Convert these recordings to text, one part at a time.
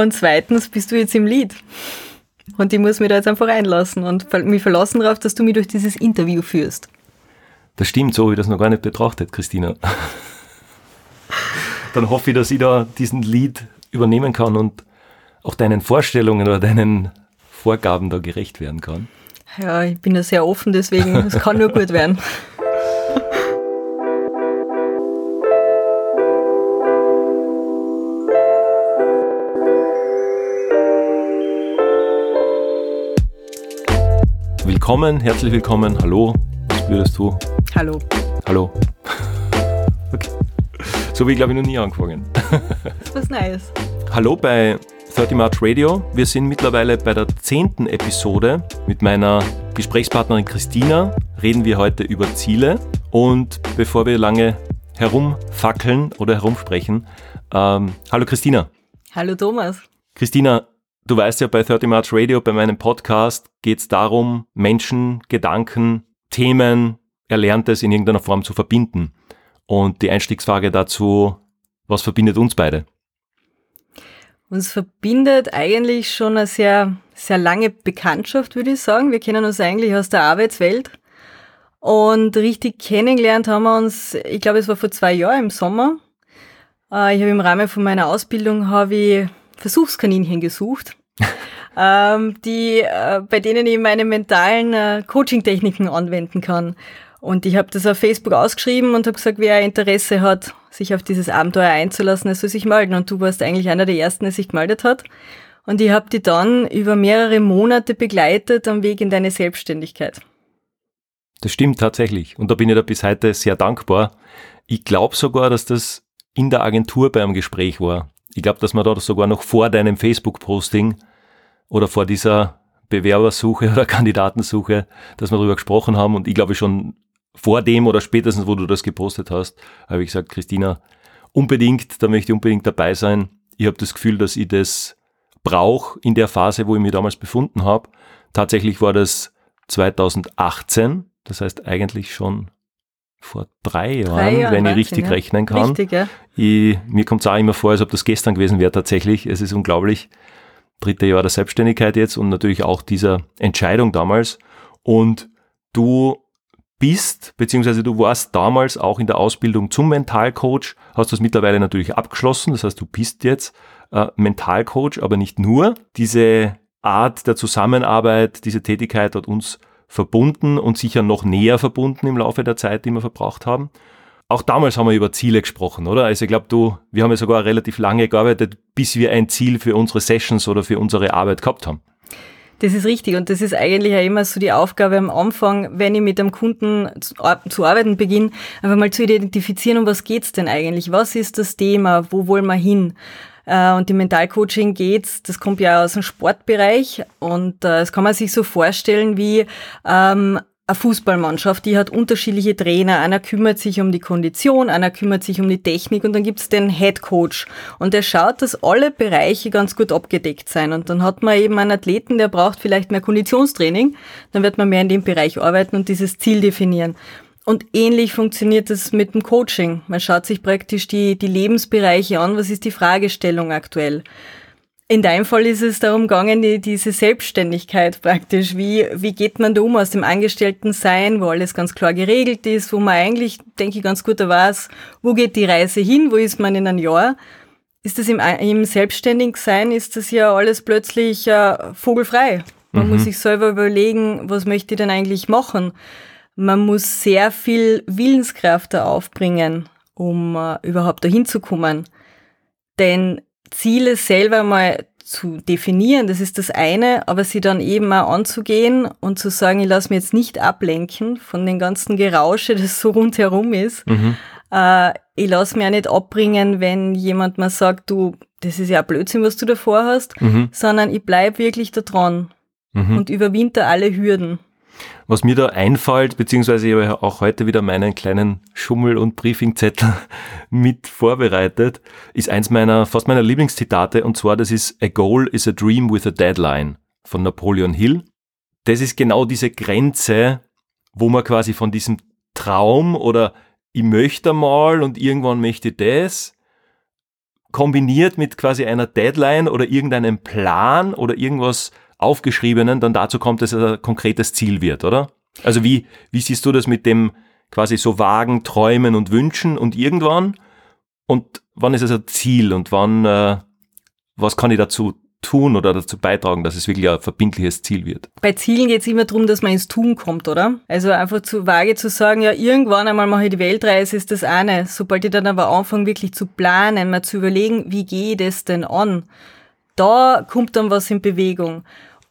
Und zweitens bist du jetzt im Lied. Und ich muss mich da jetzt einfach einlassen und mich verlassen darauf, dass du mich durch dieses Interview führst. Das stimmt, so habe ich das noch gar nicht betrachtet, Christina. Dann hoffe ich, dass ich da diesen Lied übernehmen kann und auch deinen Vorstellungen oder deinen Vorgaben da gerecht werden kann. Ja, ich bin da sehr offen, deswegen, es kann nur gut werden. Willkommen, herzlich willkommen, hallo, was würdest du? Hallo. Hallo. Okay. So wie, glaube ich, noch nie angefangen. Das ist was Neues. Hallo bei 30 March Radio. Wir sind mittlerweile bei der zehnten Episode. Mit meiner Gesprächspartnerin Christina reden wir heute über Ziele. Und bevor wir lange herumfackeln oder herumsprechen, ähm, hallo Christina. Hallo Thomas. Christina, du weißt ja, bei 30 March Radio, bei meinem Podcast, geht es darum, Menschen, Gedanken, Themen, Erlerntes in irgendeiner Form zu verbinden. Und die Einstiegsfrage dazu, was verbindet uns beide? Uns verbindet eigentlich schon eine sehr, sehr lange Bekanntschaft, würde ich sagen. Wir kennen uns eigentlich aus der Arbeitswelt. Und richtig kennengelernt haben wir uns, ich glaube, es war vor zwei Jahren im Sommer. Äh, ich habe im Rahmen von meiner Ausbildung habe ich Versuchskaninchen gesucht, ähm, die, äh, bei denen ich meine mentalen äh, Coaching-Techniken anwenden kann. Und ich habe das auf Facebook ausgeschrieben und habe gesagt, wer Interesse hat, sich auf dieses Abenteuer einzulassen, er soll sich melden. Und du warst eigentlich einer der Ersten, der sich gemeldet hat. Und ich habe die dann über mehrere Monate begleitet am Weg in deine Selbstständigkeit. Das stimmt tatsächlich. Und da bin ich da bis heute sehr dankbar. Ich glaube sogar, dass das in der Agentur bei einem Gespräch war. Ich glaube, dass man da sogar noch vor deinem Facebook-Posting oder vor dieser Bewerbersuche oder Kandidatensuche, dass wir darüber gesprochen haben und ich glaube schon vor dem oder spätestens, wo du das gepostet hast, habe ich gesagt, Christina, unbedingt, da möchte ich unbedingt dabei sein. Ich habe das Gefühl, dass ich das brauche in der Phase, wo ich mich damals befunden habe. Tatsächlich war das 2018, das heißt eigentlich schon vor drei Jahren, drei Jahre wenn ich richtig ja. rechnen kann. Richtig, ja. Ich, mir kommt es auch immer vor, als ob das gestern gewesen wäre tatsächlich. Es ist unglaublich. Dritte Jahr der Selbstständigkeit jetzt und natürlich auch dieser Entscheidung damals. Und du bist, beziehungsweise du warst damals auch in der Ausbildung zum Mentalcoach, hast das mittlerweile natürlich abgeschlossen, das heißt, du bist jetzt äh, Mentalcoach, aber nicht nur. Diese Art der Zusammenarbeit, diese Tätigkeit hat uns verbunden und sicher noch näher verbunden im Laufe der Zeit, die wir verbraucht haben. Auch damals haben wir über Ziele gesprochen, oder? Also ich glaube, du, wir haben ja sogar relativ lange gearbeitet, bis wir ein Ziel für unsere Sessions oder für unsere Arbeit gehabt haben. Das ist richtig und das ist eigentlich ja immer so die Aufgabe am Anfang, wenn ich mit einem Kunden zu, zu arbeiten beginne, einfach mal zu identifizieren, um was geht's denn eigentlich? Was ist das Thema? Wo wollen wir hin? Äh, und im Mentalcoaching geht's, das kommt ja aus dem Sportbereich und äh, das kann man sich so vorstellen wie ähm, eine Fußballmannschaft, die hat unterschiedliche Trainer. Einer kümmert sich um die Kondition, einer kümmert sich um die Technik und dann gibt's den Head Coach. Und der schaut, dass alle Bereiche ganz gut abgedeckt sein. Und dann hat man eben einen Athleten, der braucht vielleicht mehr Konditionstraining. Dann wird man mehr in dem Bereich arbeiten und dieses Ziel definieren. Und ähnlich funktioniert es mit dem Coaching. Man schaut sich praktisch die, die Lebensbereiche an. Was ist die Fragestellung aktuell? In deinem Fall ist es darum gegangen, die, diese Selbstständigkeit praktisch. Wie, wie geht man da um aus dem Angestellten-Sein, wo alles ganz klar geregelt ist, wo man eigentlich, denke ich, ganz gut weiß, wo geht die Reise hin, wo ist man in einem Jahr? Ist das im, im Selbstständigsein, ist das ja alles plötzlich äh, vogelfrei. Man mhm. muss sich selber überlegen, was möchte ich denn eigentlich machen? Man muss sehr viel Willenskraft da aufbringen, um äh, überhaupt dahin zu kommen. Denn Ziele selber mal zu definieren, das ist das eine, aber sie dann eben auch anzugehen und zu sagen, ich lasse mich jetzt nicht ablenken von den ganzen Gerausche, das so rundherum ist. Mhm. Äh, ich lasse mich auch nicht abbringen, wenn jemand mal sagt, du, das ist ja Blödsinn, was du davor hast, mhm. sondern ich bleib wirklich da dran mhm. und überwinter alle Hürden. Was mir da einfällt, beziehungsweise ich habe auch heute wieder meinen kleinen Schummel- und Briefingzettel mit vorbereitet, ist eins meiner, fast meiner Lieblingszitate, und zwar das ist A goal is a dream with a deadline von Napoleon Hill. Das ist genau diese Grenze, wo man quasi von diesem Traum oder ich möchte mal und irgendwann möchte ich das, kombiniert mit quasi einer Deadline oder irgendeinem Plan oder irgendwas aufgeschriebenen dann dazu kommt, dass es ein konkretes Ziel wird, oder? Also wie, wie siehst du das mit dem quasi so vagen Träumen und Wünschen und irgendwann? Und wann ist es ein Ziel und wann, äh, was kann ich dazu tun oder dazu beitragen, dass es wirklich ein verbindliches Ziel wird? Bei Zielen geht es immer darum, dass man ins Tun kommt, oder? Also einfach zu vage zu sagen, ja, irgendwann einmal mache ich die Weltreise, ist das eine. Sobald ich dann aber anfange, wirklich zu planen, mal zu überlegen, wie ich das denn an? Da kommt dann was in Bewegung.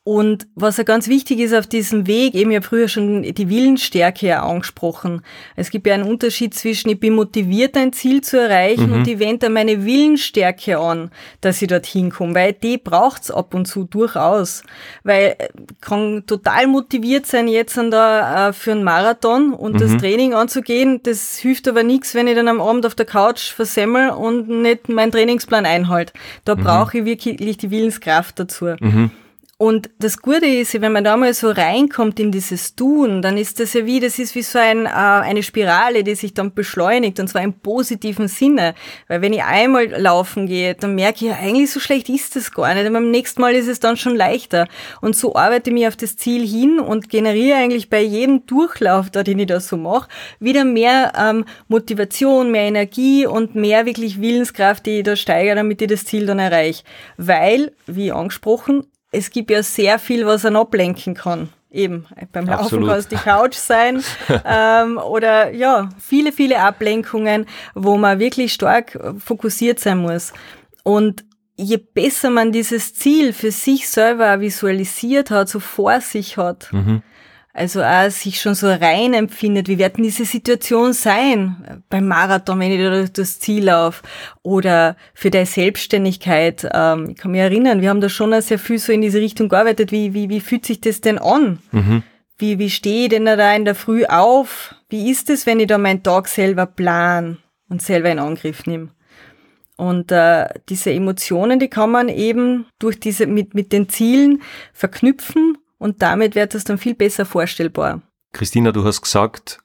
Und was ja ganz wichtig ist auf diesem Weg, eben ja früher schon die Willensstärke ja angesprochen. Es gibt ja einen Unterschied zwischen, ich bin motiviert, ein Ziel zu erreichen mhm. und ich wende meine Willensstärke an, dass ich dorthin komme, weil die braucht's ab und zu durchaus. Weil äh, kann total motiviert sein, jetzt dann da äh, für einen Marathon und mhm. das Training anzugehen. Das hilft aber nichts, wenn ich dann am Abend auf der Couch versemmel und nicht meinen Trainingsplan einhalte. Da mhm. brauche ich wirklich die Willenskraft dazu. Und das Gute ist, wenn man da mal so reinkommt in dieses Tun, dann ist das ja wie, das ist wie so ein, äh, eine Spirale, die sich dann beschleunigt, und zwar im positiven Sinne. Weil wenn ich einmal laufen gehe, dann merke ich, eigentlich so schlecht ist das gar nicht. Und beim nächsten Mal ist es dann schon leichter. Und so arbeite ich mich auf das Ziel hin und generiere eigentlich bei jedem Durchlauf, den ich da so mache, wieder mehr ähm, Motivation, mehr Energie und mehr wirklich Willenskraft, die ich da steigere, damit ich das Ziel dann erreiche. Weil, wie angesprochen, es gibt ja sehr viel, was er ablenken kann. Eben, beim Laufen Absolut. kann es die Couch sein ähm, oder ja, viele, viele Ablenkungen, wo man wirklich stark fokussiert sein muss. Und je besser man dieses Ziel für sich selber visualisiert hat, so vor sich hat, mhm. Also auch sich schon so rein empfindet, wie wird denn diese Situation sein beim Marathon, wenn ich da das Ziel laufe oder für deine Selbstständigkeit. Ähm, ich kann mich erinnern, wir haben da schon sehr viel so in diese Richtung gearbeitet. Wie, wie, wie fühlt sich das denn an? Mhm. Wie, wie stehe ich denn da in der Früh auf? Wie ist es, wenn ich da meinen Tag selber plan und selber in Angriff nehme? Und äh, diese Emotionen, die kann man eben durch diese mit, mit den Zielen verknüpfen und damit wird es dann viel besser vorstellbar. Christina, du hast gesagt,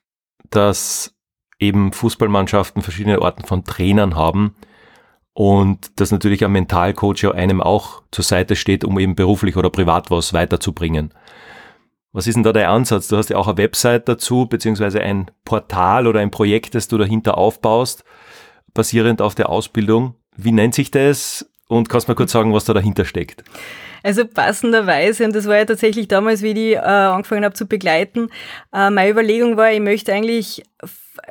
dass eben Fußballmannschaften verschiedene Arten von Trainern haben und dass natürlich ein Mentalcoach ja einem auch zur Seite steht, um eben beruflich oder privat was weiterzubringen. Was ist denn da der Ansatz? Du hast ja auch eine Website dazu, beziehungsweise ein Portal oder ein Projekt, das du dahinter aufbaust, basierend auf der Ausbildung. Wie nennt sich das? Und kannst du mal kurz sagen, was da dahinter steckt? Also passenderweise, und das war ja tatsächlich damals, wie ich äh, angefangen habe zu begleiten, äh, meine Überlegung war, ich möchte eigentlich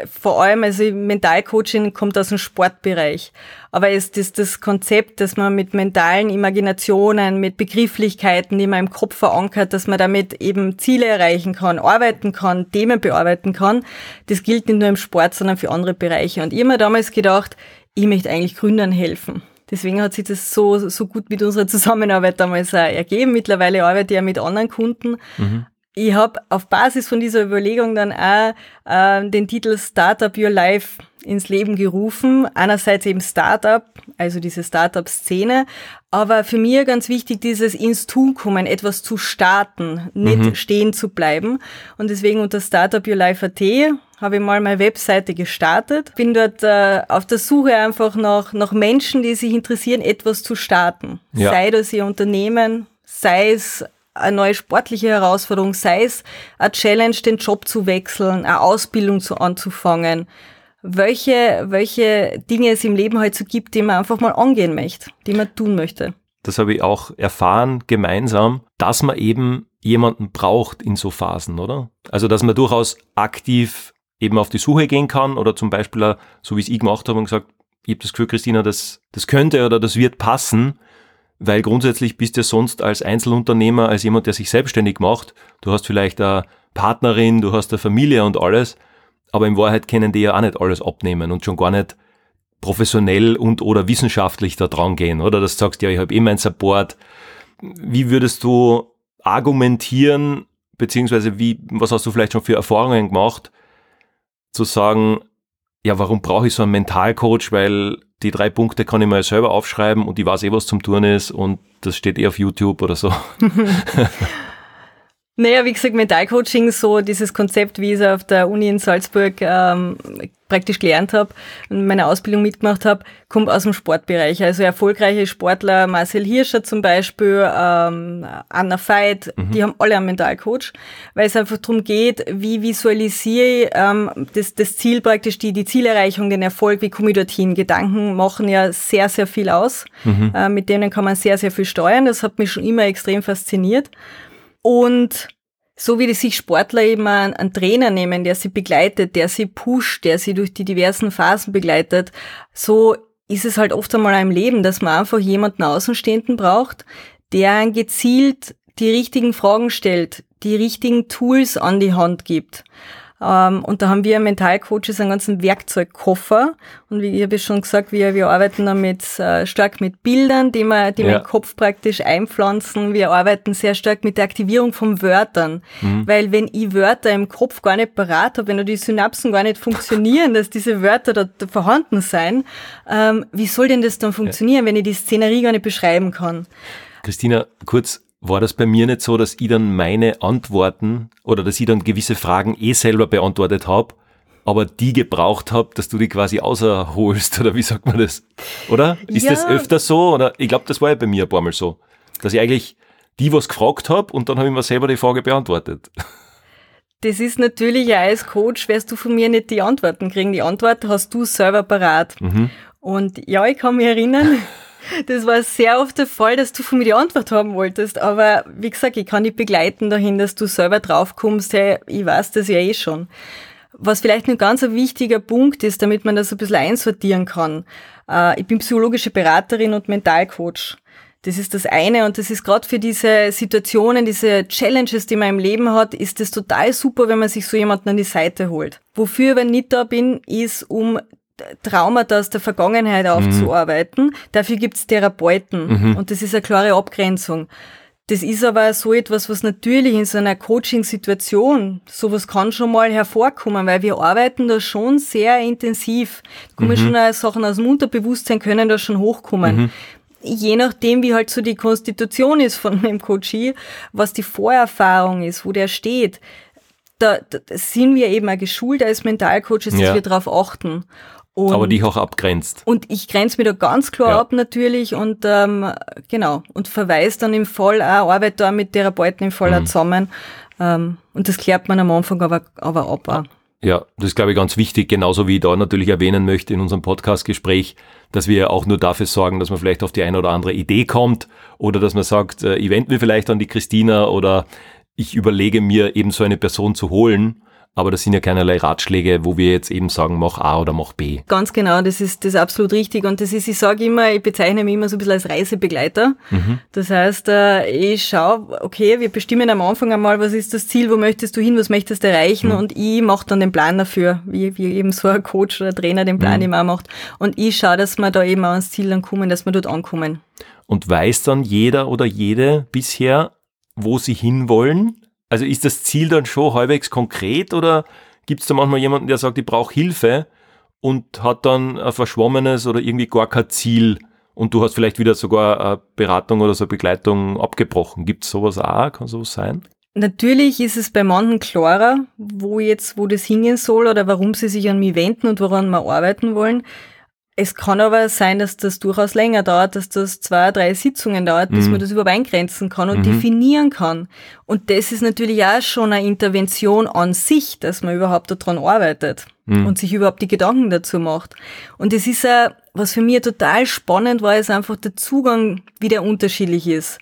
vor allem, also Mentalcoaching kommt aus dem Sportbereich. Aber es ist das Konzept, dass man mit mentalen Imaginationen, mit Begrifflichkeiten, die man im Kopf verankert, dass man damit eben Ziele erreichen kann, arbeiten kann, Themen bearbeiten kann, das gilt nicht nur im Sport, sondern für andere Bereiche. Und ich habe mir damals gedacht, ich möchte eigentlich Gründern helfen. Deswegen hat sich das so, so gut mit unserer Zusammenarbeit damals ergeben. Mittlerweile arbeite ich ja mit anderen Kunden. Mhm. Ich habe auf Basis von dieser Überlegung dann auch äh, den Titel Startup Your Life ins Leben gerufen. Einerseits eben Startup, also diese Startup-Szene, aber für mich ganz wichtig, dieses ins Tun kommen, etwas zu starten, nicht mhm. stehen zu bleiben. Und deswegen unter Startup Your Life AT habe ich mal meine Webseite gestartet. Bin dort äh, auf der Suche einfach nach, nach Menschen, die sich interessieren, etwas zu starten. Ja. Sei das ihr Unternehmen, sei es eine neue sportliche Herausforderung, sei es eine Challenge, den Job zu wechseln, eine Ausbildung zu anzufangen. Welche, welche Dinge es im Leben heute so gibt, die man einfach mal angehen möchte, die man tun möchte. Das habe ich auch erfahren gemeinsam, dass man eben jemanden braucht in so Phasen, oder? Also, dass man durchaus aktiv eben auf die Suche gehen kann oder zum Beispiel, so wie es ich gemacht habe und gesagt, ich habe das Gefühl, Christina, das, das könnte oder das wird passen, weil grundsätzlich bist du sonst als Einzelunternehmer, als jemand, der sich selbstständig macht, du hast vielleicht eine Partnerin, du hast eine Familie und alles, aber in Wahrheit können die ja auch nicht alles abnehmen und schon gar nicht professionell und oder wissenschaftlich da dran gehen, oder? Dass du sagst, ja, ich habe eh meinen Support. Wie würdest du argumentieren, beziehungsweise wie, was hast du vielleicht schon für Erfahrungen gemacht, zu sagen, ja, warum brauche ich so einen Mentalcoach, weil die drei Punkte kann ich mal selber aufschreiben und ich weiß eh, was zum Tun ist und das steht eh auf YouTube oder so. Naja, wie gesagt, Mentalcoaching, so dieses Konzept, wie ich es auf der Uni in Salzburg ähm, praktisch gelernt habe und meine Ausbildung mitgemacht habe, kommt aus dem Sportbereich. Also erfolgreiche Sportler, Marcel Hirscher zum Beispiel, ähm, Anna Veit, mhm. die haben alle einen Mentalcoach, weil es einfach darum geht, wie visualisiere ich ähm, das, das Ziel praktisch, die, die Zielerreichung, den Erfolg, wie komme ich dorthin. Gedanken machen ja sehr, sehr viel aus. Mhm. Äh, mit denen kann man sehr, sehr viel steuern. Das hat mich schon immer extrem fasziniert. Und so wie die sich Sportler eben einen, einen, Trainer nehmen, der sie begleitet, der sie pusht, der sie durch die diversen Phasen begleitet, so ist es halt oft einmal im Leben, dass man einfach jemanden Außenstehenden braucht, der gezielt die richtigen Fragen stellt, die richtigen Tools an die Hand gibt. Ähm, und da haben wir Mentalcoaches einen ganzen Werkzeugkoffer. Und wie ich habe schon gesagt, wir, wir arbeiten damit äh, stark mit Bildern, die wir, die ja. wir im Kopf praktisch einpflanzen. Wir arbeiten sehr stark mit der Aktivierung von Wörtern. Mhm. Weil wenn ich Wörter im Kopf gar nicht parat habe, wenn die Synapsen gar nicht funktionieren, dass diese Wörter da vorhanden sein, ähm, wie soll denn das dann funktionieren, ja. wenn ich die Szenerie gar nicht beschreiben kann? Christina, kurz war das bei mir nicht so, dass ich dann meine Antworten oder dass ich dann gewisse Fragen eh selber beantwortet habe, aber die gebraucht habe, dass du die quasi außerholst oder wie sagt man das? Oder? Ist ja. das öfter so? Oder ich glaube, das war ja bei mir ein paar Mal so, dass ich eigentlich die was gefragt habe und dann habe ich mir selber die Frage beantwortet. Das ist natürlich ja als Coach, wirst du von mir nicht die Antworten kriegen. Die Antwort hast du selber parat. Mhm. Und ja, ich kann mich erinnern, Das war sehr oft der Fall, dass du von mir die Antwort haben wolltest. Aber wie gesagt, ich kann dich begleiten dahin, dass du selber draufkommst, hey, ich weiß das ja eh schon. Was vielleicht ein ganz wichtiger Punkt ist, damit man das ein bisschen einsortieren kann. Äh, ich bin psychologische Beraterin und Mentalcoach. Das ist das eine und das ist gerade für diese Situationen, diese Challenges, die man im Leben hat, ist es total super, wenn man sich so jemanden an die Seite holt. Wofür ich aber nicht da bin, ist, um Traumata aus der Vergangenheit aufzuarbeiten. Mhm. Dafür gibt's Therapeuten mhm. und das ist eine klare Abgrenzung. Das ist aber so etwas, was natürlich in so einer Coaching-Situation, sowas kann schon mal hervorkommen, weil wir arbeiten da schon sehr intensiv. Da kommen mhm. schon Sachen aus dem Unterbewusstsein, können da schon hochkommen. Mhm. Je nachdem, wie halt so die Konstitution ist von dem Coachie, was die Vorerfahrung ist, wo der steht, da, da sind wir eben auch geschult als Mentalcoaches, dass ja. wir darauf achten. Und, aber dich auch abgrenzt. Und ich grenze mich da ganz klar ja. ab natürlich und ähm, genau und verweise dann im Fall auch, arbeite da mit Therapeuten im Fall mhm. auch zusammen. Ähm, und das klärt man am Anfang aber, aber ab auch. Ja, das ist, glaube ich, ganz wichtig, genauso wie ich da natürlich erwähnen möchte in unserem Podcast-Gespräch, dass wir auch nur dafür sorgen, dass man vielleicht auf die eine oder andere Idee kommt oder dass man sagt, äh, ich wende mich vielleicht an die Christina oder ich überlege mir eben so eine Person zu holen aber das sind ja keinerlei Ratschläge, wo wir jetzt eben sagen, mach A oder mach B. Ganz genau, das ist, das ist absolut richtig. Und das ist, ich sage immer, ich bezeichne mich immer so ein bisschen als Reisebegleiter. Mhm. Das heißt, äh, ich schaue, okay, wir bestimmen am Anfang einmal, was ist das Ziel, wo möchtest du hin, was möchtest du erreichen mhm. und ich mache dann den Plan dafür, wie, wie eben so ein Coach oder Trainer den Plan mhm. immer macht. Und ich schaue, dass wir da eben auch ans Ziel dann kommen, dass wir dort ankommen. Und weiß dann jeder oder jede bisher, wo sie hinwollen? Also ist das Ziel dann schon halbwegs konkret oder gibt es da manchmal jemanden, der sagt, ich brauche Hilfe und hat dann ein verschwommenes oder irgendwie gar kein Ziel und du hast vielleicht wieder sogar eine Beratung oder so eine Begleitung abgebrochen. Gibt es sowas auch? Kann sowas sein? Natürlich ist es bei manchen klarer, wo jetzt, wo das hingehen soll oder warum sie sich an mich wenden und woran wir arbeiten wollen. Es kann aber sein, dass das durchaus länger dauert, dass das zwei, drei Sitzungen dauert, bis mhm. man das überhaupt eingrenzen kann und mhm. definieren kann. Und das ist natürlich auch schon eine Intervention an sich, dass man überhaupt daran arbeitet mhm. und sich überhaupt die Gedanken dazu macht. Und es ist ja, was für mich total spannend war, ist einfach der Zugang, wie der unterschiedlich ist.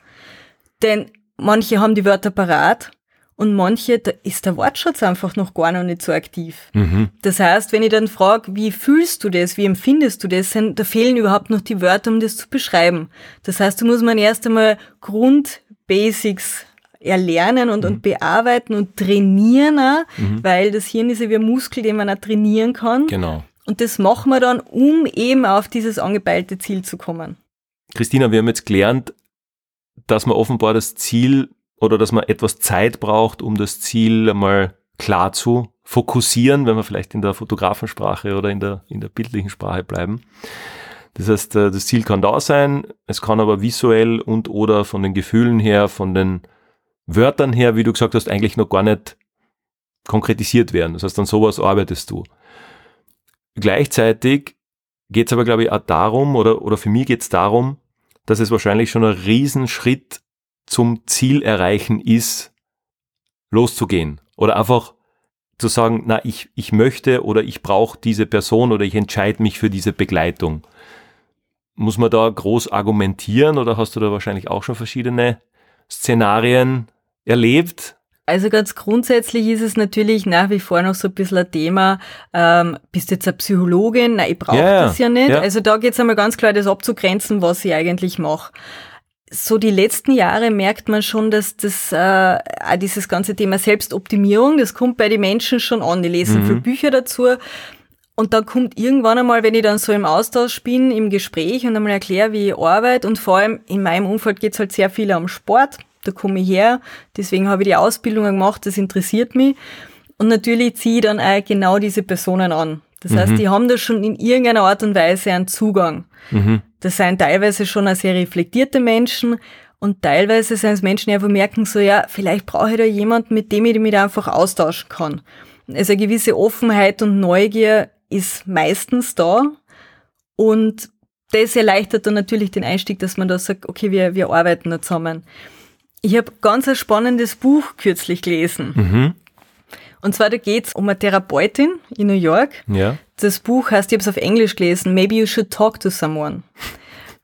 Denn manche haben die Wörter parat und manche, da ist der Wortschatz einfach noch gar noch nicht so aktiv. Mhm. Das heißt, wenn ich dann frage, wie fühlst du das, wie empfindest du das, da fehlen überhaupt noch die Wörter, um das zu beschreiben. Das heißt, da muss man erst einmal Grundbasics erlernen und, mhm. und bearbeiten und trainieren auch, mhm. weil das Hirn ist ja wie ein Muskel, den man auch trainieren kann. Genau. Und das machen wir dann, um eben auf dieses angepeilte Ziel zu kommen. Christina, wir haben jetzt gelernt, dass man offenbar das Ziel oder dass man etwas Zeit braucht, um das Ziel einmal klar zu fokussieren, wenn wir vielleicht in der Fotografensprache oder in der, in der bildlichen Sprache bleiben. Das heißt, äh, das Ziel kann da sein, es kann aber visuell und oder von den Gefühlen her, von den Wörtern her, wie du gesagt hast, eigentlich noch gar nicht konkretisiert werden. Das heißt, an sowas arbeitest du. Gleichzeitig geht es aber, glaube ich, auch darum, oder, oder für mich geht es darum, dass es wahrscheinlich schon ein Riesenschritt zum Ziel erreichen ist, loszugehen. Oder einfach zu sagen, na, ich, ich möchte oder ich brauche diese Person oder ich entscheide mich für diese Begleitung. Muss man da groß argumentieren oder hast du da wahrscheinlich auch schon verschiedene Szenarien erlebt? Also ganz grundsätzlich ist es natürlich nach wie vor noch so ein bisschen ein Thema, ähm, bist du jetzt eine Psychologin? Nein, ich brauche ja, das ja nicht. Ja. Also da geht es einmal ganz klar, das abzugrenzen, was ich eigentlich mache so die letzten Jahre merkt man schon, dass das äh, dieses ganze Thema Selbstoptimierung, das kommt bei den Menschen schon an. Die lesen mhm. viele Bücher dazu. Und dann kommt irgendwann einmal, wenn ich dann so im Austausch bin, im Gespräch und einmal erkläre, wie ich arbeite und vor allem in meinem Umfeld geht es halt sehr viel am Sport. Da komme ich her, deswegen habe ich die Ausbildung gemacht, das interessiert mich. Und natürlich ziehe ich dann auch genau diese Personen an. Das mhm. heißt, die haben da schon in irgendeiner Art und Weise einen Zugang. Mhm. Das sind teilweise schon auch sehr reflektierte Menschen und teilweise sind es Menschen, die einfach merken, so ja, vielleicht brauche ich da jemanden, mit dem ich mich einfach austauschen kann. Also eine gewisse Offenheit und Neugier ist meistens da und das erleichtert dann natürlich den Einstieg, dass man da sagt, okay, wir, wir arbeiten da zusammen. Ich habe ganz ein spannendes Buch kürzlich gelesen. Mhm. Und zwar da geht's um eine Therapeutin in New York. Ja. Das Buch heißt, ich habe es auf Englisch gelesen, Maybe You Should Talk to Someone.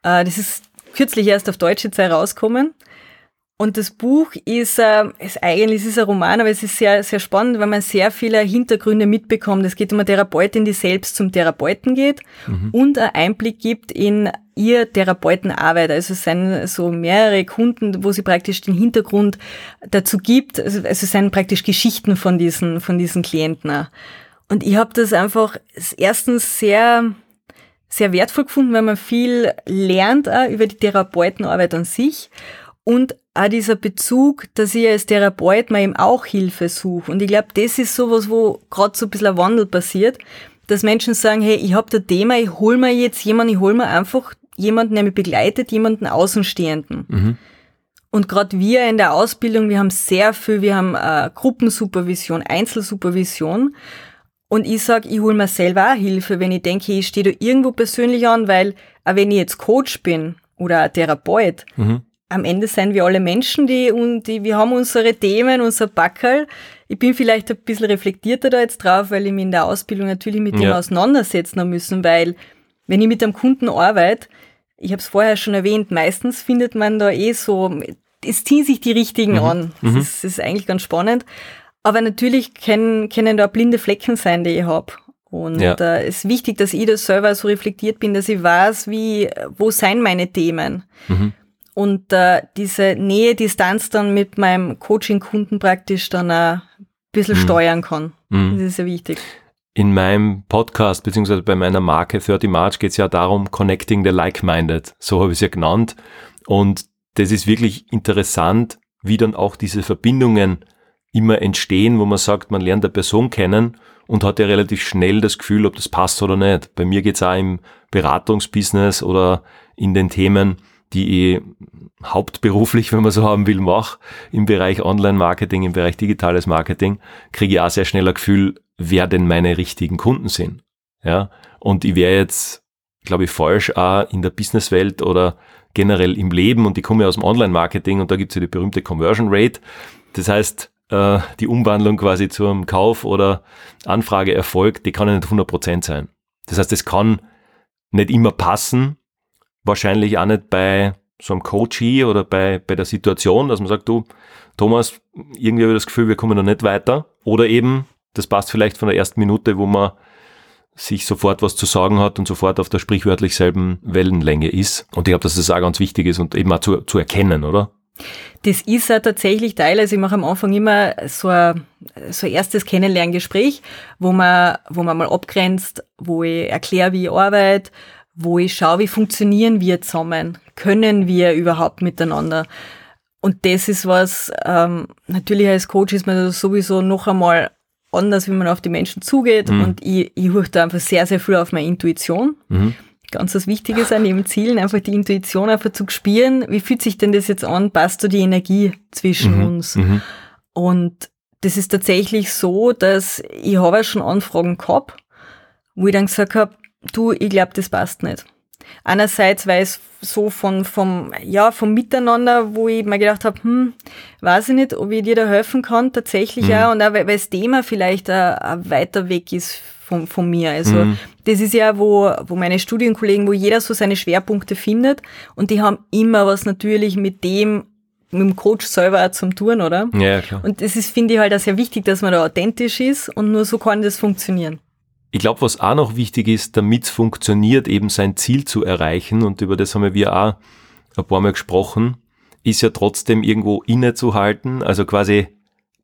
Äh, das ist kürzlich erst auf Deutsch jetzt herausgekommen. Und das Buch ist, äh, ist eigentlich es ist ein Roman, aber es ist sehr, sehr spannend, weil man sehr viele Hintergründe mitbekommt. Es geht um eine Therapeutin, die selbst zum Therapeuten geht mhm. und einen Einblick gibt in ihr Therapeutenarbeit. Also es sind so mehrere Kunden, wo sie praktisch den Hintergrund dazu gibt. Also, also es sind praktisch Geschichten von diesen, von diesen Klienten. Und ich habe das einfach erstens sehr, sehr wertvoll gefunden, weil man viel lernt auch über die Therapeutenarbeit an sich und auch dieser Bezug, dass ich als Therapeut mir eben auch Hilfe suche. Und ich glaube, das ist sowas, wo gerade so ein bisschen ein Wandel passiert, dass Menschen sagen, hey, ich habe da Thema, ich hol mir jetzt jemanden, ich hol mir einfach jemanden, der mich begleitet, jemanden Außenstehenden. Mhm. Und gerade wir in der Ausbildung, wir haben sehr viel, wir haben äh, Gruppensupervision, Einzelsupervision. Und ich sag, ich hole mir selber auch Hilfe, wenn ich denke, ich stehe da irgendwo persönlich an, weil auch wenn ich jetzt Coach bin oder Therapeut, mhm. Am Ende sind wir alle Menschen, die, und die wir haben unsere Themen, unser Backerl. Ich bin vielleicht ein bisschen reflektierter da jetzt drauf, weil ich mich in der Ausbildung natürlich mit ja. dem auseinandersetzen haben müssen, weil wenn ich mit einem Kunden arbeite, ich habe es vorher schon erwähnt, meistens findet man da eh so, es ziehen sich die richtigen mhm. an. Das, mhm. ist, das, ist, eigentlich ganz spannend. Aber natürlich können, können da blinde Flecken sein, die ich habe. Und ja. äh, es ist wichtig, dass ich da selber so reflektiert bin, dass ich weiß, wie, wo sind meine Themen. Mhm. Und äh, diese Nähe, Distanz dann mit meinem Coaching-Kunden praktisch dann ein bisschen mhm. steuern kann. Mhm. Das ist sehr wichtig in meinem Podcast beziehungsweise bei meiner Marke 30 March geht es ja darum, connecting the like-minded. So habe ich es ja genannt. Und das ist wirklich interessant, wie dann auch diese Verbindungen immer entstehen, wo man sagt, man lernt eine Person kennen und hat ja relativ schnell das Gefühl, ob das passt oder nicht. Bei mir geht es auch im Beratungsbusiness oder in den Themen, die ich hauptberuflich, wenn man so haben will, mache, im Bereich Online-Marketing, im Bereich digitales Marketing, kriege ich auch sehr schnell ein Gefühl, wer denn meine richtigen Kunden sind. Ja, und ich wäre jetzt, glaube ich, falsch auch in der Businesswelt oder generell im Leben und ich komme ja aus dem Online-Marketing und da gibt es ja die berühmte Conversion Rate. Das heißt, äh, die Umwandlung quasi zum Kauf oder Anfrageerfolg, die kann ja nicht 100% sein. Das heißt, es kann nicht immer passen, wahrscheinlich auch nicht bei so einem Coachee oder bei, bei der Situation, dass man sagt, du, Thomas, irgendwie habe ich das Gefühl, wir kommen noch nicht weiter. Oder eben, das passt vielleicht von der ersten Minute, wo man sich sofort was zu sagen hat und sofort auf der sprichwörtlich selben Wellenlänge ist. Und ich glaube, dass das auch ganz wichtig ist und eben auch zu, zu erkennen, oder? Das ist ja tatsächlich Teil, also ich mache am Anfang immer so ein, so ein erstes Kennenlerngespräch, wo man, wo man mal abgrenzt, wo ich erkläre, wie ich arbeite, wo ich schaue, wie funktionieren wir zusammen, können wir überhaupt miteinander. Und das ist was, ähm, natürlich als Coach ist man sowieso noch einmal anders, wie man auf die Menschen zugeht. Mhm. Und ich, ich höre da einfach sehr, sehr viel auf meine Intuition. Mhm. ganz was Wichtiges an neben Zielen, einfach die Intuition einfach zu spüren, wie fühlt sich denn das jetzt an, passt da die Energie zwischen mhm. uns? Mhm. Und das ist tatsächlich so, dass ich habe schon Anfragen gehabt, wo ich dann gesagt habe, du, ich glaube, das passt nicht. Einerseits, weil es so von, vom, ja, vom Miteinander, wo ich mir gedacht habe, hm, weiß ich nicht, ob ich dir da helfen kann, tatsächlich mhm. auch, und auch, weil, weil das Thema vielleicht ein, weiter weg ist von, von mir. Also, mhm. das ist ja, wo, wo meine Studienkollegen, wo jeder so seine Schwerpunkte findet, und die haben immer was natürlich mit dem mit dem Coach selber auch zum Tun, oder? Ja, klar. Und das ist, finde ich halt auch sehr wichtig, dass man da authentisch ist und nur so kann das funktionieren. Ich glaube, was auch noch wichtig ist, damit es funktioniert, eben sein Ziel zu erreichen, und über das haben wir auch ein paar Mal gesprochen, ist ja trotzdem irgendwo innezuhalten, also quasi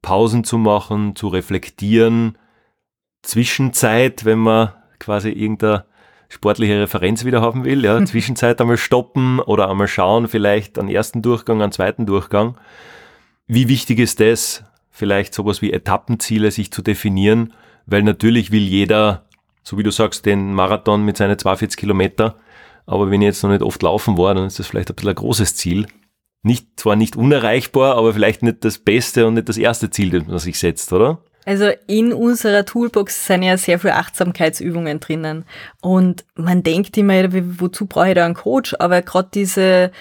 Pausen zu machen, zu reflektieren, Zwischenzeit, wenn man quasi irgendeine sportliche Referenz wieder haben will, ja, Zwischenzeit einmal stoppen oder einmal schauen, vielleicht einen ersten Durchgang, einen zweiten Durchgang. Wie wichtig ist das, vielleicht sowas wie Etappenziele sich zu definieren, weil natürlich will jeder, so wie du sagst, den Marathon mit seinen 42 Kilometer, aber wenn ich jetzt noch nicht oft laufen war, dann ist das vielleicht ein bisschen ein großes Ziel. Nicht, zwar nicht unerreichbar, aber vielleicht nicht das beste und nicht das erste Ziel, das man sich setzt, oder? Also in unserer Toolbox sind ja sehr viele Achtsamkeitsübungen drinnen. Und man denkt immer, wozu brauche ich da einen Coach? Aber gerade diese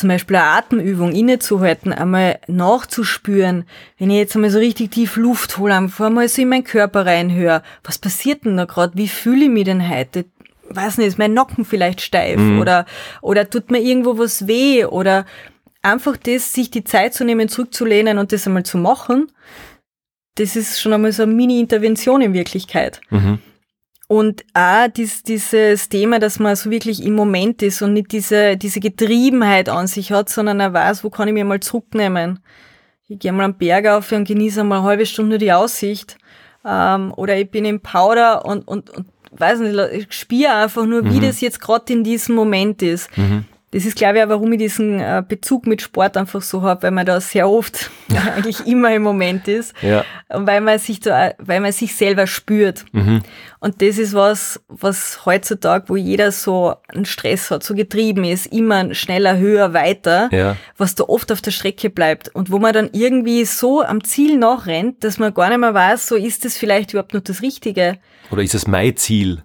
zum Beispiel eine Atemübung innezuhalten, einmal nachzuspüren, wenn ich jetzt einmal so richtig tief Luft hole, einfach mal so in meinen Körper reinhöre, was passiert denn da gerade? Wie fühle ich mich denn heute? Weiß nicht, ist mein Nacken vielleicht steif mhm. oder, oder tut mir irgendwo was weh oder einfach das, sich die Zeit zu nehmen, zurückzulehnen und das einmal zu machen, das ist schon einmal so eine Mini-Intervention in Wirklichkeit. Mhm. Und auch dies, dieses Thema, dass man so wirklich im Moment ist und nicht diese, diese Getriebenheit an sich hat, sondern er weiß, wo kann ich mir mal zurücknehmen. Ich gehe mal am Berg auf und genieße mal eine halbe Stunde die Aussicht. Ähm, oder ich bin im Powder und, und, und weiß nicht, ich spüre einfach nur, wie mhm. das jetzt gerade in diesem Moment ist. Mhm. Das ist, glaube ich, auch, warum ich diesen äh, Bezug mit Sport einfach so habe, weil man da sehr oft eigentlich immer im Moment ist. Ja. Und weil man sich da, weil man sich selber spürt. Mhm. Und das ist was, was heutzutage, wo jeder so einen Stress hat, so getrieben ist, immer schneller, höher, weiter, ja. was da oft auf der Strecke bleibt. Und wo man dann irgendwie so am Ziel nachrennt, dass man gar nicht mehr weiß, so ist das vielleicht überhaupt noch das Richtige. Oder ist es mein Ziel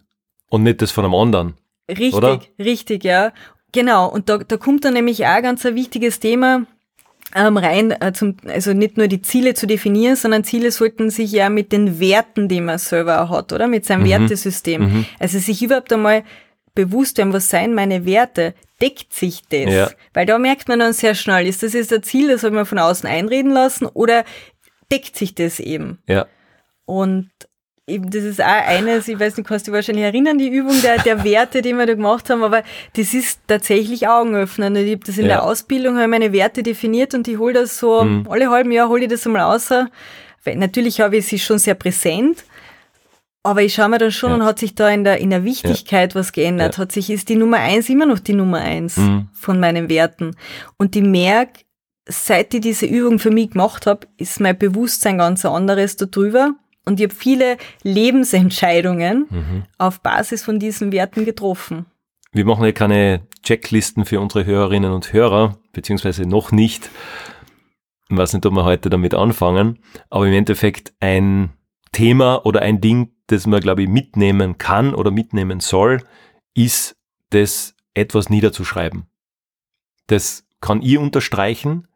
und nicht das von einem anderen? Richtig, Oder? richtig, ja. Genau, und da, da kommt dann nämlich auch ganz ein wichtiges Thema ähm, rein, äh, zum, also nicht nur die Ziele zu definieren, sondern Ziele sollten sich ja mit den Werten, die man selber hat, oder? Mit seinem mhm. Wertesystem. Mhm. Also sich überhaupt einmal bewusst werden, was seien meine Werte, deckt sich das? Ja. Weil da merkt man dann sehr schnell, ist das jetzt ein Ziel, das soll man von außen einreden lassen oder deckt sich das eben? Ja. Und eben, das ist auch eines, ich weiß nicht, kannst du dich wahrscheinlich erinnern, die Übung der, der Werte, die wir da gemacht haben, aber das ist tatsächlich Augenöffner. Ich habe das in ja. der Ausbildung, habe meine Werte definiert und ich hole das so, mhm. alle halben Jahr hole ich das einmal raus. Weil natürlich habe ich sie schon sehr präsent, aber ich schaue mir dann schon ja. und hat sich da in der, in der Wichtigkeit ja. was geändert. Hat sich, ist die Nummer eins immer noch die Nummer eins mhm. von meinen Werten. Und ich merke, seit ich diese Übung für mich gemacht habe, ist mein Bewusstsein ganz anderes darüber und ich habe viele Lebensentscheidungen mhm. auf Basis von diesen Werten getroffen. Wir machen ja keine Checklisten für unsere Hörerinnen und Hörer, beziehungsweise noch nicht. Ich weiß nicht, ob wir heute damit anfangen, aber im Endeffekt ein Thema oder ein Ding, das man, glaube ich, mitnehmen kann oder mitnehmen soll, ist das etwas niederzuschreiben. Das kann ich unterstreichen,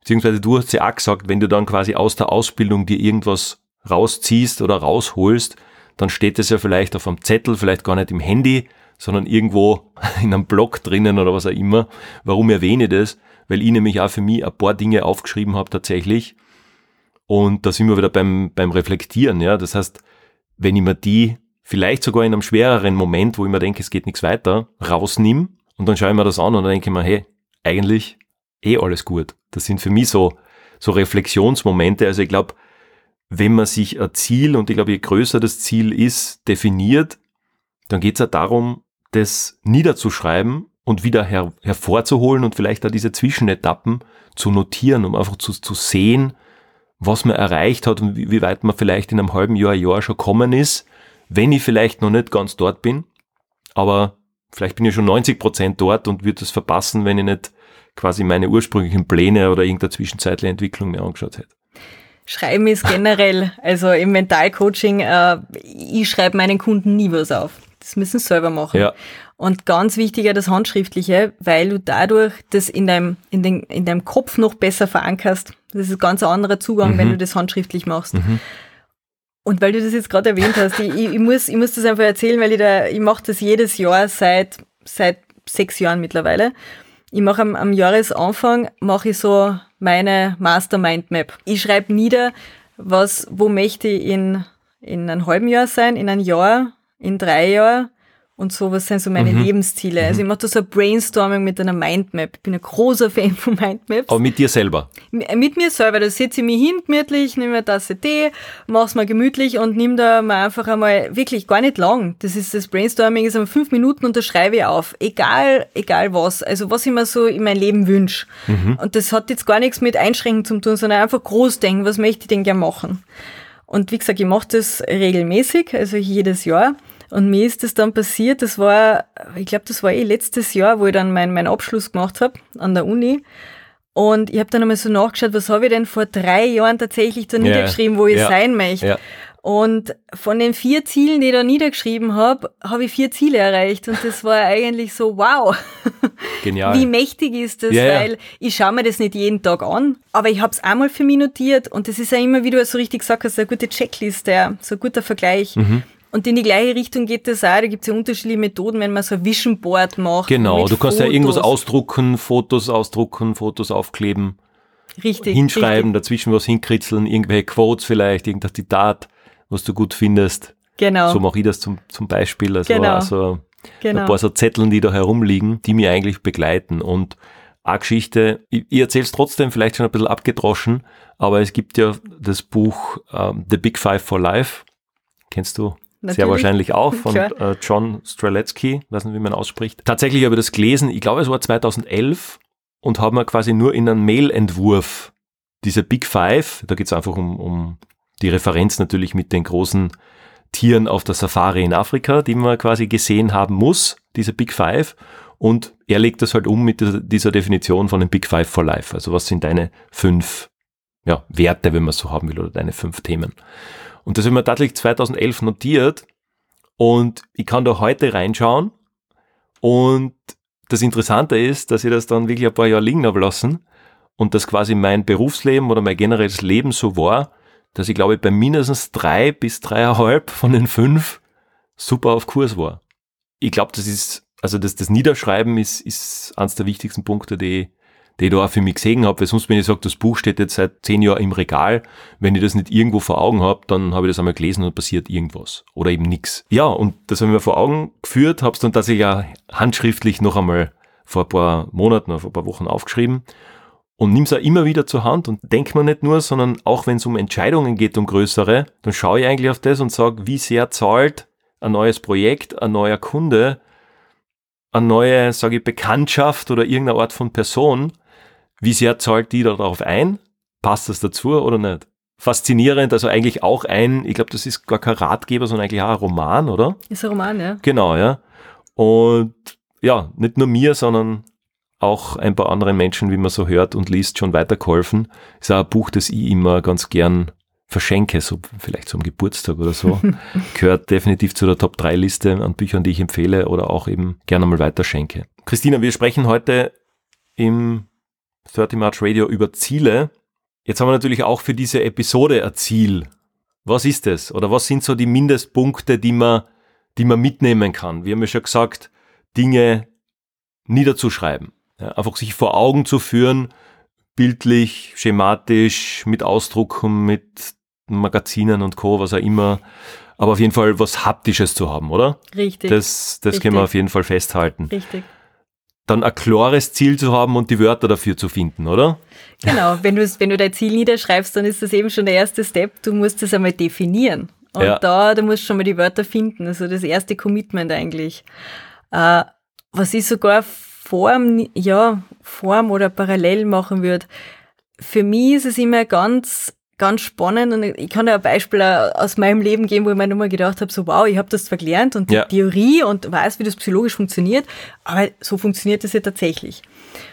beziehungsweise du hast ja auch gesagt, wenn du dann quasi aus der Ausbildung dir irgendwas rausziehst oder rausholst, dann steht es ja vielleicht auf einem Zettel, vielleicht gar nicht im Handy, sondern irgendwo in einem Blog drinnen oder was auch immer. Warum erwähne ich das? Weil ich nämlich auch für mich ein paar Dinge aufgeschrieben habe tatsächlich. Und da sind wir wieder beim, beim Reflektieren, ja. Das heißt, wenn ich mir die vielleicht sogar in einem schwereren Moment, wo ich mir denke, es geht nichts weiter, rausnimm und dann schaue ich mir das an und dann denke ich mir, hey, eigentlich eh alles gut. Das sind für mich so, so Reflexionsmomente. Also ich glaube, wenn man sich ein Ziel, und ich glaube, je größer das Ziel ist, definiert, dann geht es ja darum, das niederzuschreiben und wieder her hervorzuholen und vielleicht auch diese Zwischenetappen zu notieren, um einfach zu, zu sehen, was man erreicht hat und wie, wie weit man vielleicht in einem halben Jahr, Jahr schon kommen ist, wenn ich vielleicht noch nicht ganz dort bin. Aber vielleicht bin ich schon 90 Prozent dort und würde das verpassen, wenn ich nicht quasi meine ursprünglichen Pläne oder irgendeine zwischenzeitliche Entwicklung mir angeschaut hätte. Schreiben ist generell, also im Mentalcoaching, äh, ich schreibe meinen Kunden nie was auf. Das müssen sie selber machen. Ja. Und ganz wichtiger das Handschriftliche, weil du dadurch das in deinem, in, den, in deinem Kopf noch besser verankerst. Das ist ein ganz anderer Zugang, mhm. wenn du das handschriftlich machst. Mhm. Und weil du das jetzt gerade erwähnt hast, ich, ich, muss, ich muss das einfach erzählen, weil ich da, ich mache das jedes Jahr seit, seit sechs Jahren mittlerweile. Ich mache am, am Jahresanfang, mache ich so meine Mastermind Map. Ich schreibe nieder, was, wo möchte ich in, in einem halben Jahr sein, in einem Jahr, in drei Jahren und so, was sind so meine mhm. Lebensziele. Also mhm. ich mache da so ein Brainstorming mit einer Mindmap. Ich bin ein großer Fan von Mindmaps. Aber mit dir selber? Mit mir selber. Da setze ich mich hin gemütlich, nehme eine Tasse Tee, mach's mal gemütlich und nimm da mal einfach einmal wirklich gar nicht lang. Das ist das Brainstorming ist einmal fünf Minuten und da schreibe ich auf. Egal, egal was. Also was ich mir so in mein Leben wünsche. Mhm. Und das hat jetzt gar nichts mit Einschränken zu tun, sondern einfach groß denken, was möchte ich denn gerne machen. Und wie gesagt, ich mache das regelmäßig, also jedes Jahr. Und mir ist das dann passiert, das war, ich glaube, das war eh letztes Jahr, wo ich dann meinen mein Abschluss gemacht habe an der Uni. Und ich habe dann einmal so nachgeschaut, was habe ich denn vor drei Jahren tatsächlich da niedergeschrieben, wo ich ja. sein möchte. Ja. Und von den vier Zielen, die ich da niedergeschrieben habe, habe ich vier Ziele erreicht. Und das war eigentlich so, wow. Genial. Wie mächtig ist das? Ja, Weil ich schaue mir das nicht jeden Tag an, aber ich habe es einmal für mich notiert. Und das ist ja immer, wie du so richtig gesagt hast, eine gute Checkliste, so ein guter Vergleich. Mhm. Und in die gleiche Richtung geht es auch. Da gibt es ja unterschiedliche Methoden, wenn man so ein Vision Board macht. Genau, du kannst Fotos. ja irgendwas ausdrucken, Fotos ausdrucken, Fotos aufkleben. Richtig. Hinschreiben, richtig. dazwischen was hinkritzeln, irgendwelche Quotes vielleicht, irgendein Zitat, was du gut findest. Genau. So mache ich das zum, zum Beispiel. Also, genau. also genau. ein paar so Zetteln, die da herumliegen, die mich eigentlich begleiten. Und eine Geschichte, ich, ich erzähle es trotzdem vielleicht schon ein bisschen abgedroschen, aber es gibt ja das Buch um, The Big Five for Life. Kennst du? Natürlich. Sehr wahrscheinlich auch von äh, John Streletsky, weiß nicht, wie man ausspricht. Tatsächlich habe ich das gelesen, ich glaube, es war 2011 und habe mir quasi nur in einem Mail-Entwurf diese Big Five, da geht es einfach um, um die Referenz natürlich mit den großen Tieren auf der Safari in Afrika, die man quasi gesehen haben muss, diese Big Five. Und er legt das halt um mit dieser, dieser Definition von den Big Five for Life. Also was sind deine fünf ja, Werte, wenn man so haben will, oder deine fünf Themen. Und das haben wir tatsächlich 2011 notiert und ich kann da heute reinschauen und das Interessante ist, dass ich das dann wirklich ein paar Jahre liegen habe lassen und dass quasi mein Berufsleben oder mein generelles Leben so war, dass ich glaube bei mindestens drei bis dreieinhalb von den fünf super auf Kurs war. Ich glaube, das ist, also das, das Niederschreiben ist, ist eines der wichtigsten Punkte, die, die ich da auch für mich gesehen habe, weil sonst, wenn ich sage, das Buch steht jetzt seit zehn Jahren im Regal, wenn ich das nicht irgendwo vor Augen habe, dann habe ich das einmal gelesen und passiert irgendwas oder eben nichts. Ja, und das habe ich mir vor Augen geführt, habe es dann tatsächlich auch handschriftlich noch einmal vor ein paar Monaten, vor ein paar Wochen aufgeschrieben und nimm es auch immer wieder zur Hand und denk mir nicht nur, sondern auch wenn es um Entscheidungen geht, um größere, dann schaue ich eigentlich auf das und sage, wie sehr zahlt ein neues Projekt, ein neuer Kunde, eine neue, sage ich, Bekanntschaft oder irgendeine Art von Person wie sehr zahlt die darauf ein? Passt das dazu oder nicht? Faszinierend, also eigentlich auch ein, ich glaube, das ist gar kein Ratgeber, sondern eigentlich auch ein Roman, oder? Ist ein Roman, ja. Genau, ja. Und ja, nicht nur mir, sondern auch ein paar anderen Menschen, wie man so hört und liest, schon weitergeholfen. Ist auch ein Buch, das ich immer ganz gern verschenke, so vielleicht zum Geburtstag oder so. Gehört definitiv zu der Top 3 Liste an Büchern, die ich empfehle oder auch eben gerne mal weiterschenke. Christina, wir sprechen heute im 30 March Radio über Ziele. Jetzt haben wir natürlich auch für diese Episode ein Ziel. Was ist es? Oder was sind so die Mindestpunkte, die man, die man mitnehmen kann? Wir haben ja schon gesagt, Dinge niederzuschreiben. Ja, einfach sich vor Augen zu führen, bildlich, schematisch, mit Ausdrucken, mit Magazinen und Co., was auch immer. Aber auf jeden Fall was Haptisches zu haben, oder? Richtig. Das, das Richtig. können wir auf jeden Fall festhalten. Richtig dann ein klares Ziel zu haben und die Wörter dafür zu finden, oder? Genau, wenn du, wenn du dein Ziel niederschreibst, dann ist das eben schon der erste Step. Du musst es einmal definieren. Und ja. da, du musst schon mal die Wörter finden. Also das erste Commitment eigentlich. Äh, was ich sogar Form, ja, Form oder parallel machen würde. Für mich ist es immer ganz ganz spannend und ich kann dir ein Beispiel aus meinem Leben geben, wo ich mir nochmal gedacht habe, so wow, ich habe das zwar gelernt und die ja. Theorie und weiß, wie das psychologisch funktioniert, aber so funktioniert das ja tatsächlich.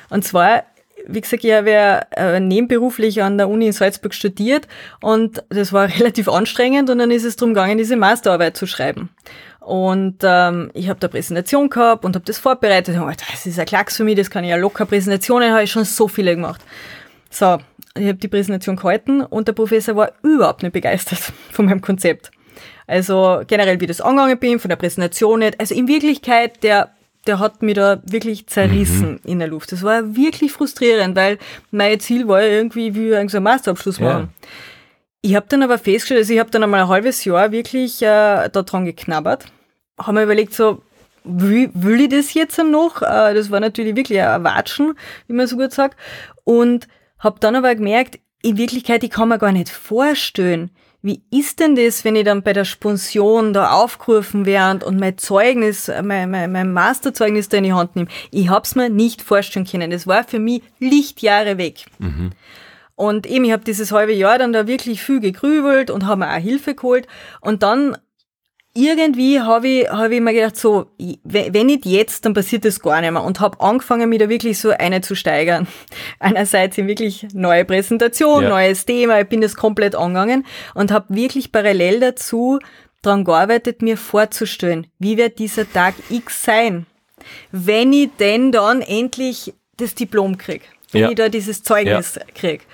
Und zwar, wie gesagt, ich habe ja äh, nebenberuflich an der Uni in Salzburg studiert und das war relativ anstrengend und dann ist es darum gegangen, diese Masterarbeit zu schreiben. Und ähm, ich habe da Präsentation gehabt und habe das vorbereitet. Und gedacht, das ist ein Klacks für mich, das kann ich ja locker. Präsentationen habe ich schon so viele gemacht. So, ich habe die Präsentation gehalten und der Professor war überhaupt nicht begeistert von meinem Konzept. Also generell, wie das angegangen bin, von der Präsentation nicht. Also in Wirklichkeit, der, der hat mich da wirklich zerrissen mhm. in der Luft. Das war wirklich frustrierend, weil mein Ziel war irgendwie, wie wir einen Masterabschluss machen. Ja. Ich habe dann aber festgestellt, also ich habe dann einmal ein halbes Jahr wirklich äh, da dran geknabbert. Habe mir überlegt, so, will, will ich das jetzt noch? Äh, das war natürlich wirklich ein Watschen, wie man so gut sagt. Und hab dann aber gemerkt, in Wirklichkeit, ich kann mir gar nicht vorstellen, wie ist denn das, wenn ich dann bei der Sponsion da aufgerufen werde und mein Zeugnis, mein, mein, mein Masterzeugnis da in die Hand nehme? Ich hab's mir nicht vorstellen können. Das war für mich Lichtjahre weg. Mhm. Und eben, ich habe dieses halbe Jahr dann da wirklich viel gegrübelt und habe mir auch Hilfe geholt. Und dann irgendwie habe ich, hab ich mir gedacht, so, wenn nicht jetzt, dann passiert das gar nicht mehr. Und habe angefangen, mich da wirklich so eine zu steigern. Einerseits in wirklich neue Präsentation, ja. neues Thema, ich bin das komplett angegangen und habe wirklich parallel dazu daran gearbeitet, mir vorzustellen, wie wird dieser Tag X sein, wenn ich denn dann endlich das Diplom krieg, wenn ja. ich da dieses Zeugnis ja. krieg.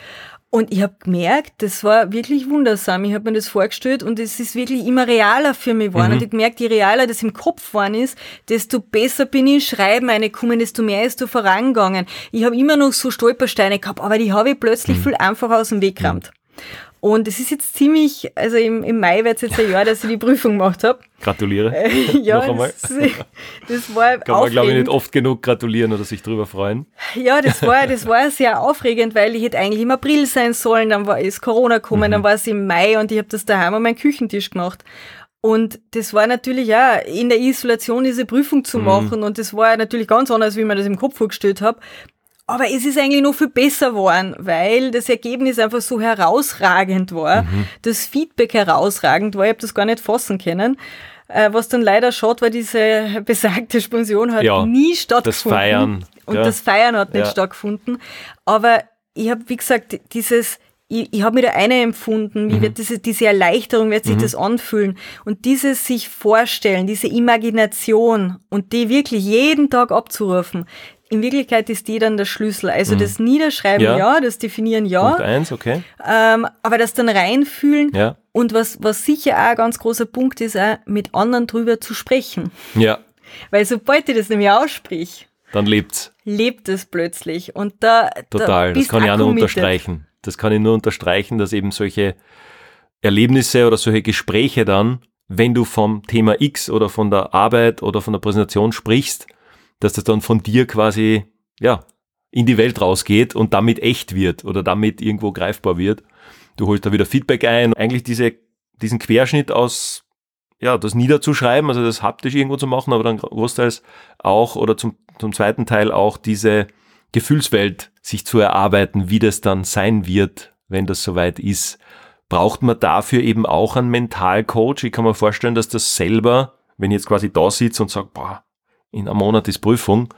Und ich habe gemerkt, das war wirklich wundersam. Ich habe mir das vorgestellt und es ist wirklich immer realer für mich geworden. Mhm. Und ich gemerkt, je realer das im Kopf geworden ist, desto besser bin ich in Schreiben reingekommen, desto mehr ist du vorangegangen. Ich habe immer noch so Stolpersteine gehabt, aber die habe ich plötzlich mhm. viel einfacher aus dem Weg gerammt. Mhm. Und es ist jetzt ziemlich, also im, im Mai wird es jetzt ein Jahr, dass ich die Prüfung gemacht habe. Gratuliere. Äh, ja, Noch einmal. Das, das war Kann man, glaube ich, nicht oft genug gratulieren oder sich drüber freuen. Ja, das war, das war sehr aufregend, weil ich hätte eigentlich im April sein sollen, dann war ist Corona gekommen, mhm. dann war es im Mai und ich habe das daheim an meinen Küchentisch gemacht. Und das war natürlich ja in der Isolation diese Prüfung zu mhm. machen und das war natürlich ganz anders, wie man das im Kopf vorgestellt habe. Aber es ist eigentlich noch viel besser geworden, weil das Ergebnis einfach so herausragend war, mhm. das Feedback herausragend war, ich habe das gar nicht fassen können. Äh, was dann leider schaut, war diese besagte Sponsion hat ja, nie stattgefunden. Das Feiern. Und ja. das Feiern hat nicht ja. stattgefunden. Aber ich habe, wie gesagt, dieses, ich, ich habe mir da eine empfunden, wie mhm. wird diese, diese Erleichterung, wird sich mhm. das anfühlen. Und dieses sich vorstellen, diese Imagination und die wirklich jeden Tag abzurufen, in Wirklichkeit ist die dann der Schlüssel. Also mhm. das Niederschreiben, ja. ja. das Definieren, ja. Punkt eins, okay. Ähm, aber das dann reinfühlen ja. und was, was sicher auch ein ganz großer Punkt ist, auch mit anderen drüber zu sprechen. Ja. Weil sobald ich das nämlich aussprich, dann lebt's. Lebt es plötzlich. Und da. Total, da das kann ich auch nur unterstreichen. Das kann ich nur unterstreichen, dass eben solche Erlebnisse oder solche Gespräche dann, wenn du vom Thema X oder von der Arbeit oder von der Präsentation sprichst, dass das dann von dir quasi, ja, in die Welt rausgeht und damit echt wird oder damit irgendwo greifbar wird. Du holst da wieder Feedback ein. Eigentlich diese, diesen Querschnitt aus, ja, das niederzuschreiben, also das haptisch irgendwo zu machen, aber dann großteils auch oder zum, zum zweiten Teil auch diese Gefühlswelt sich zu erarbeiten, wie das dann sein wird, wenn das soweit ist. Braucht man dafür eben auch einen Mentalcoach? Ich kann mir vorstellen, dass das selber, wenn ich jetzt quasi da sitze und sage, boah, in einem Monat ist Prüfung,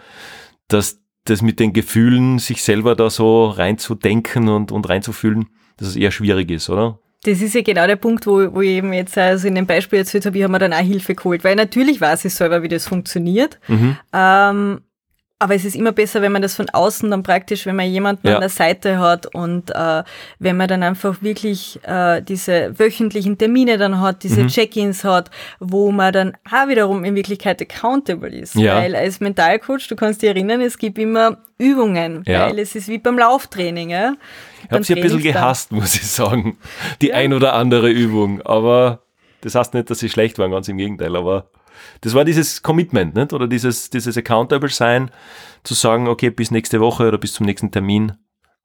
dass das mit den Gefühlen, sich selber da so reinzudenken und, und reinzufühlen, dass es eher schwierig ist, oder? Das ist ja genau der Punkt, wo, wo ich eben jetzt also in dem Beispiel erzählt habe, ich habe mir dann auch Hilfe geholt, weil natürlich weiß ich selber, wie das funktioniert. Mhm. Ähm, aber es ist immer besser, wenn man das von außen dann praktisch, wenn man jemanden ja. an der Seite hat und äh, wenn man dann einfach wirklich äh, diese wöchentlichen Termine dann hat, diese mhm. Check-ins hat, wo man dann auch wiederum in Wirklichkeit accountable ist. Ja. Weil als Mentalcoach, du kannst dich erinnern, es gibt immer Übungen, ja. weil es ist wie beim Lauftraining. Ja? Ich habe sie ein bisschen gehasst, muss ich sagen, die ein oder andere Übung. Aber das heißt nicht, dass sie schlecht waren, ganz im Gegenteil. Aber das war dieses Commitment, nicht? Oder dieses, dieses Accountable sein, zu sagen, okay, bis nächste Woche oder bis zum nächsten Termin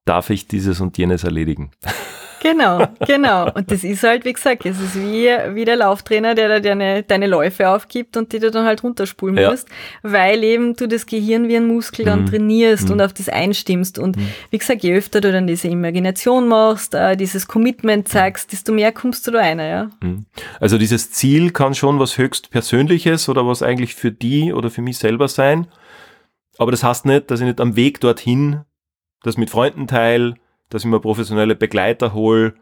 darf ich dieses und jenes erledigen. Genau, genau. Und das ist halt, wie gesagt, es ist wie, wie der Lauftrainer, der da deine, deine Läufe aufgibt und die du dann halt runterspulen ja. musst, weil eben du das Gehirn wie ein Muskel dann mhm. trainierst mhm. und auf das einstimmst. Und mhm. wie gesagt, je öfter du dann diese Imagination machst, äh, dieses Commitment zeigst, desto mehr kommst du da rein, ja. Mhm. Also dieses Ziel kann schon was höchst Persönliches oder was eigentlich für die oder für mich selber sein. Aber das heißt nicht, dass ich nicht am Weg dorthin das mit Freunden teile, dass ich mir professionelle Begleiter hole,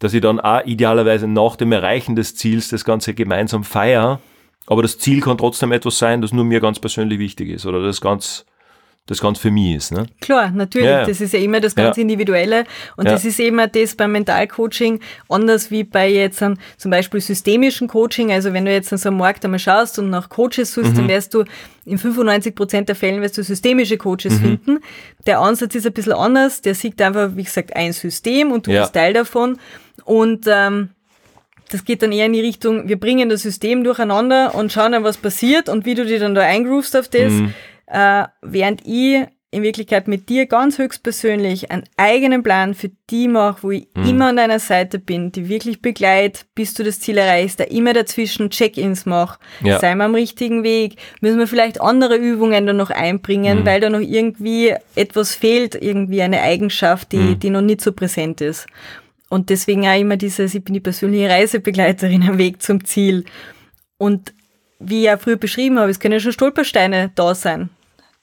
dass ich dann auch idealerweise nach dem Erreichen des Ziels das Ganze gemeinsam feiere. Aber das Ziel kann trotzdem etwas sein, das nur mir ganz persönlich wichtig ist oder das ganz das ganz für mich ist. Ne? Klar, natürlich. Ja, ja. Das ist ja immer das ganz ja. Individuelle. Und das ist eben das beim Mentalcoaching anders wie bei jetzt einem, zum Beispiel systemischen Coaching. Also wenn du jetzt an so einem Markt einmal schaust und nach Coaches suchst, mhm. dann wirst du in 95 Prozent der Fällen wirst du systemische Coaches mhm. finden. Der Ansatz ist ein bisschen anders. Der sieht einfach, wie gesagt, ein System und du bist Teil davon. Und ähm, das geht dann eher in die Richtung, wir bringen das System durcheinander und schauen dann, was passiert und wie du dich dann da eingroovst auf das. Mhm äh, während ich in Wirklichkeit mit dir ganz höchstpersönlich einen eigenen Plan für die mache, wo ich mhm. immer an deiner Seite bin, die wirklich begleit, bis du das Ziel erreichst, da immer dazwischen Check-ins mache, ja. sei wir am richtigen Weg, müssen wir vielleicht andere Übungen da noch einbringen, mhm. weil da noch irgendwie etwas fehlt, irgendwie eine Eigenschaft, die, mhm. die noch nicht so präsent ist. Und deswegen auch immer dieses, ich bin die persönliche Reisebegleiterin am Weg zum Ziel. Und wie ich ja früher beschrieben habe, es können ja schon Stolpersteine da sein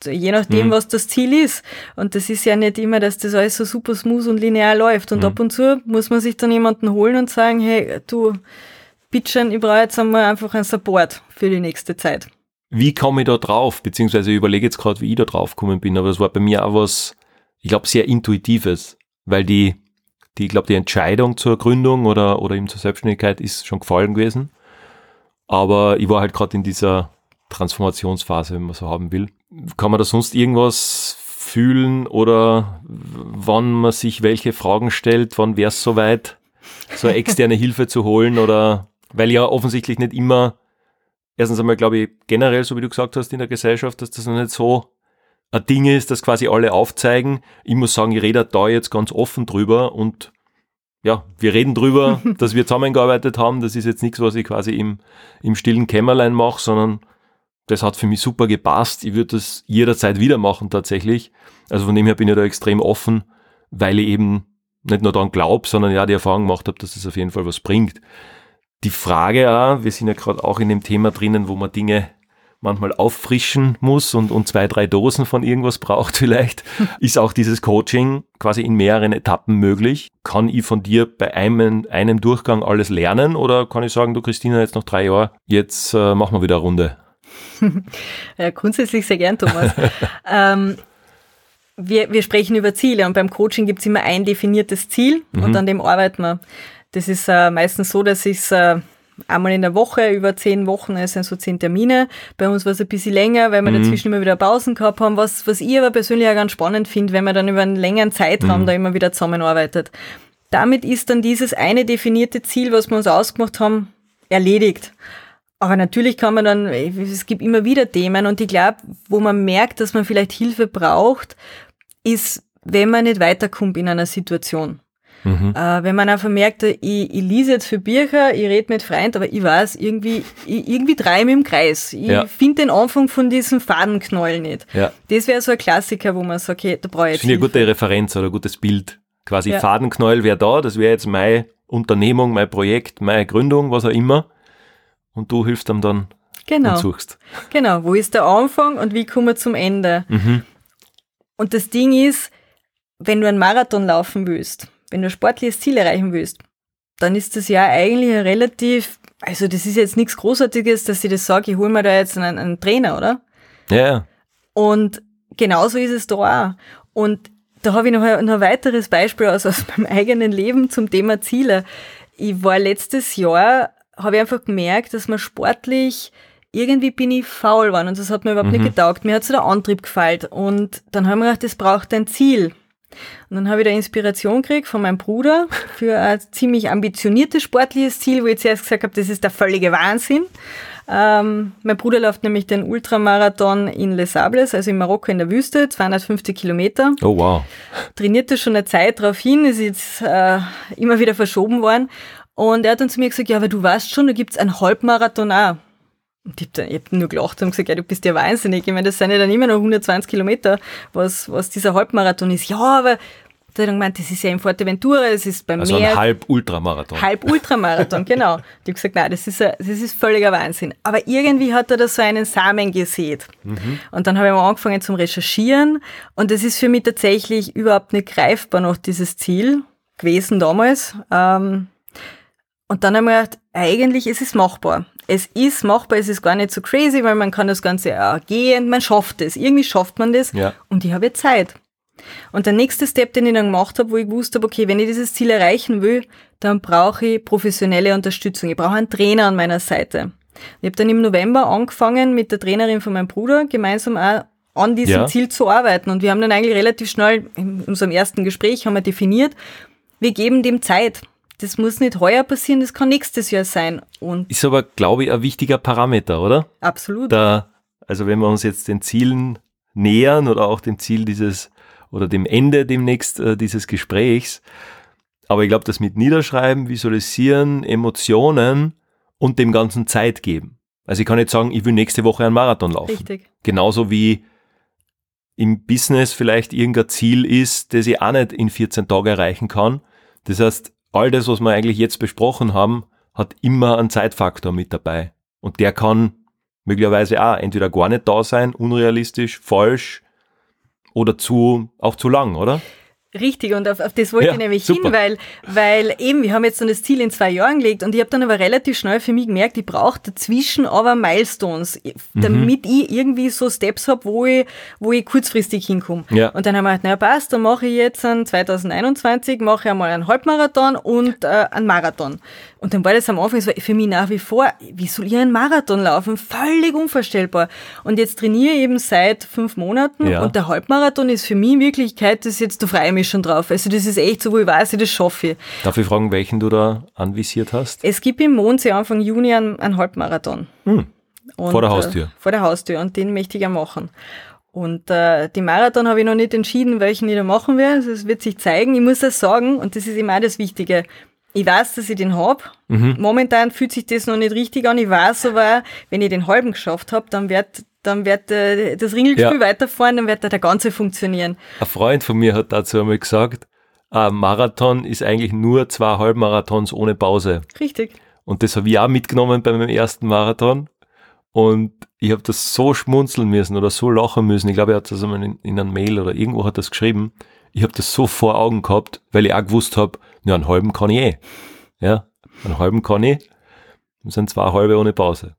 je nachdem, mhm. was das Ziel ist. Und das ist ja nicht immer, dass das alles so super smooth und linear läuft. Und mhm. ab und zu muss man sich dann jemanden holen und sagen, hey, du, bitteschön, ich brauche jetzt einmal einfach einen Support für die nächste Zeit. Wie komme ich da drauf? Beziehungsweise ich überlege jetzt gerade, wie ich da drauf gekommen bin, aber das war bei mir auch was, ich glaube, sehr Intuitives, weil die, die, ich glaube, die Entscheidung zur Gründung oder, oder eben zur Selbstständigkeit ist schon gefallen gewesen. Aber ich war halt gerade in dieser Transformationsphase, wenn man so haben will. Kann man da sonst irgendwas fühlen oder wann man sich welche Fragen stellt, wann wäre es soweit, so eine externe Hilfe zu holen oder weil ja offensichtlich nicht immer, erstens einmal glaube ich generell, so wie du gesagt hast, in der Gesellschaft, dass das noch nicht so ein Ding ist, das quasi alle aufzeigen. Ich muss sagen, ich rede da jetzt ganz offen drüber und ja, wir reden drüber, dass wir zusammengearbeitet haben. Das ist jetzt nichts, was ich quasi im, im stillen Kämmerlein mache, sondern das hat für mich super gepasst. Ich würde das jederzeit wieder machen tatsächlich. Also von dem her bin ich da extrem offen, weil ich eben nicht nur daran glaube, sondern ja die Erfahrung gemacht habe, dass das auf jeden Fall was bringt. Die Frage auch, wir sind ja gerade auch in dem Thema drinnen, wo man Dinge manchmal auffrischen muss und, und zwei, drei Dosen von irgendwas braucht vielleicht, ist auch dieses Coaching quasi in mehreren Etappen möglich. Kann ich von dir bei einem, einem Durchgang alles lernen oder kann ich sagen, du Christina, jetzt noch drei Jahre, jetzt äh, machen wir wieder eine Runde? ja, grundsätzlich sehr gern, Thomas. ähm, wir, wir sprechen über Ziele und beim Coaching gibt es immer ein definiertes Ziel mhm. und an dem arbeiten wir. Das ist äh, meistens so, dass ich äh, einmal in der Woche über zehn Wochen, es sind so zehn Termine. Bei uns war es ein bisschen länger, weil wir mhm. dazwischen immer wieder Pausen gehabt haben, was, was ich aber persönlich auch ganz spannend finde, wenn man dann über einen längeren Zeitraum mhm. da immer wieder zusammenarbeitet. Damit ist dann dieses eine definierte Ziel, was wir uns ausgemacht haben, erledigt. Aber natürlich kann man dann, es gibt immer wieder Themen und ich glaube, wo man merkt, dass man vielleicht Hilfe braucht, ist, wenn man nicht weiterkommt in einer Situation. Mhm. Äh, wenn man einfach merkt, ich, ich lese jetzt für Bücher, ich rede mit Freunden, aber ich weiß, irgendwie, ich, irgendwie drehe ich im Kreis. Ich ja. finde den Anfang von diesem Fadenknäuel nicht. Ja. Das wäre so ein Klassiker, wo man sagt, okay, da brauche ich jetzt. Das finde ich eine gute Referenz oder ein gutes Bild. Quasi ja. Fadenknäuel wäre da, das wäre jetzt meine Unternehmung, mein Projekt, meine Gründung, was auch immer und du hilfst ihm dann genau. und suchst. Genau, wo ist der Anfang und wie kommen wir zum Ende? Mhm. Und das Ding ist, wenn du einen Marathon laufen willst, wenn du ein sportliches Ziel erreichen willst, dann ist das ja eigentlich relativ, also das ist jetzt nichts Großartiges, dass ich das sage, ich hole mir da jetzt einen, einen Trainer, oder? Ja. Und genauso ist es da auch. Und da habe ich noch ein, noch ein weiteres Beispiel aus, aus meinem eigenen Leben zum Thema Ziele. Ich war letztes Jahr habe ich einfach gemerkt, dass man sportlich irgendwie bin ich faul geworden und das hat mir überhaupt mhm. nicht getaugt. Mir hat so der Antrieb gefällt und dann haben wir gedacht, das braucht ein Ziel. Und dann habe ich da Inspiration gekriegt von meinem Bruder für ein ziemlich ambitioniertes sportliches Ziel, wo ich zuerst gesagt habe, das ist der völlige Wahnsinn. Ähm, mein Bruder läuft nämlich den Ultramarathon in Les Sables, also in Marokko in der Wüste, 250 Kilometer. Oh wow. Trainierte schon eine Zeit darauf hin, ist jetzt äh, immer wieder verschoben worden. Und er hat dann zu mir gesagt, ja, aber du weißt schon, da gibt's einen Halbmarathon auch. Und ich hab, dann, ich hab nur gelacht und gesagt, ja, du bist ja wahnsinnig. Ich meine, das sind ja dann immer noch 120 Kilometer, was, was dieser Halbmarathon ist. Ja, aber da hat er gemeint, das ist ja in Fuerteventura, es ist beim Also Meer. ein Halb-Ultramarathon. Halb-Ultramarathon, genau. Ich habe gesagt, nein, das ist, ein, das ist völliger Wahnsinn. Aber irgendwie hat er da so einen Samen gesät. Und dann habe ich mal angefangen zum Recherchieren. Und das ist für mich tatsächlich überhaupt nicht greifbar noch, dieses Ziel gewesen damals. Ähm, und dann haben wir gedacht, eigentlich ist es machbar. Es ist machbar, es ist gar nicht so crazy, weil man kann das Ganze auch gehen, man schafft es. Irgendwie schafft man das. Ja. Und ich habe jetzt Zeit. Und der nächste Step, den ich dann gemacht habe, wo ich gewusst habe, okay, wenn ich dieses Ziel erreichen will, dann brauche ich professionelle Unterstützung. Ich brauche einen Trainer an meiner Seite. Ich habe dann im November angefangen, mit der Trainerin von meinem Bruder gemeinsam auch an diesem Ja. Ziel zu arbeiten. Und wir haben dann eigentlich relativ schnell in unserem ersten Gespräch haben wir definiert, wir geben dem Zeit. Das muss nicht heuer passieren, das kann nächstes Jahr sein. Und Ist aber, glaube ich, ein wichtiger Parameter, oder? absolut. Da, also wenn wir uns jetzt den Zielen nähern oder auch dem Ziel dieses oder dem Ende demnächst äh, dieses Gesprächs, aber ich glaube, das mit Niederschreiben, Visualisieren, Emotionen und dem Ganzen Zeit geben. Also ich kann nicht sagen, ich will nächste Woche einen Marathon laufen. Richtig. Genauso wie im Business vielleicht irgendein Ziel ist, das ich auch nicht in 14 Tagen erreichen kann. Das heißt, all das, was wir eigentlich jetzt besprochen haben, hat immer einen Zeitfaktor mit dabei. Und der kann möglicherweise auch entweder gar nicht da sein, unrealistisch, falsch oder zu, auch zu lang, oder? Richtig, und auf, auf das wollte Ja, ich nämlich super. hin, weil, weil eben, wir haben jetzt so das Ziel in zwei Jahren gelegt und ich habe dann aber relativ schnell für mich gemerkt, ich brauche dazwischen aber Milestones, Mhm. damit ich irgendwie so Steps habe, wo ich, wo ich kurzfristig hinkomme. Ja. Und dann haben wir gedacht, naja passt, dann mache ich jetzt an 2021, mache ich einmal einen Halbmarathon und äh, einen Marathon. Und dann war das am Anfang so für mich nach wie vor, wie soll ich einen Marathon laufen? Völlig unvorstellbar. Und jetzt trainiere ich eben seit fünf Monaten Ja. und der Halbmarathon ist für mich in Wirklichkeit, das ist jetzt, da freue ich mich schon drauf. Also das ist echt so, wo ich weiß, das schaffe ich. Darf ich fragen, welchen du da anvisiert hast? Es gibt im Mondsee Anfang Juni einen, einen Halbmarathon. Hm. Und, Vor der Haustür. Äh, vor der Haustür und den möchte ich ja machen. Und äh, die Marathon habe ich noch nicht entschieden, welchen ich da machen werde. Es wird sich zeigen. Ich muss das sagen, und das ist immer das Wichtige. Ich weiß, dass ich den hab. Mhm. Momentan fühlt sich das noch nicht richtig an. Ich weiß aber, wenn ich den halben geschafft habe, dann wird dann wird äh, das Ringelspiel Ja. weiterfahren, dann wird der ganze funktionieren. Ein Freund von mir hat dazu einmal gesagt, ein Marathon ist eigentlich nur zwei Halbmarathons ohne Pause. Richtig. Und das habe ich auch mitgenommen bei meinem ersten Marathon. Und ich habe das so schmunzeln müssen oder so lachen müssen. Ich glaube, er hat das einmal in, in einem Mail oder irgendwo hat das geschrieben. Ich habe das so vor Augen gehabt, weil ich auch gewusst habe, ja, einen halben kann ich eh. Ja, einen halben kann ich. Das sind zwei halbe ohne Pause.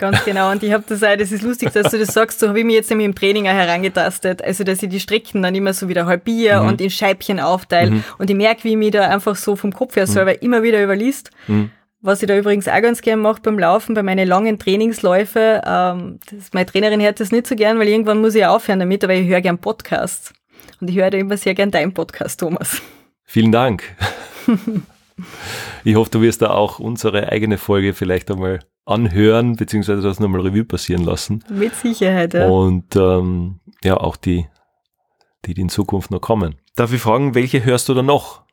Ganz genau. Und ich habe das auch, das ist lustig, dass du das sagst, so habe ich mich jetzt nämlich im Training auch herangetastet. Also, dass ich die Strecken dann immer so wieder halbiere Mhm. und in Scheibchen aufteile. Und ich merke, wie ich mich da einfach so vom Kopf her selber immer wieder überliest. Mhm. Was ich da übrigens auch ganz gern mache beim Laufen, bei meinen langen Trainingsläufe. Ähm, das, meine Trainerin hört das nicht so gern, weil irgendwann muss ich aufhören damit, aber ich höre gern Podcasts. Und ich höre da immer sehr gern deinen Podcast, Thomas. Vielen Dank. ich hoffe, du wirst da auch unsere eigene Folge vielleicht einmal anhören, beziehungsweise das nochmal Revue passieren lassen. Mit Sicherheit, ja. Und ähm, ja, auch die, die, die in Zukunft noch kommen. Darf ich fragen, welche hörst du da noch?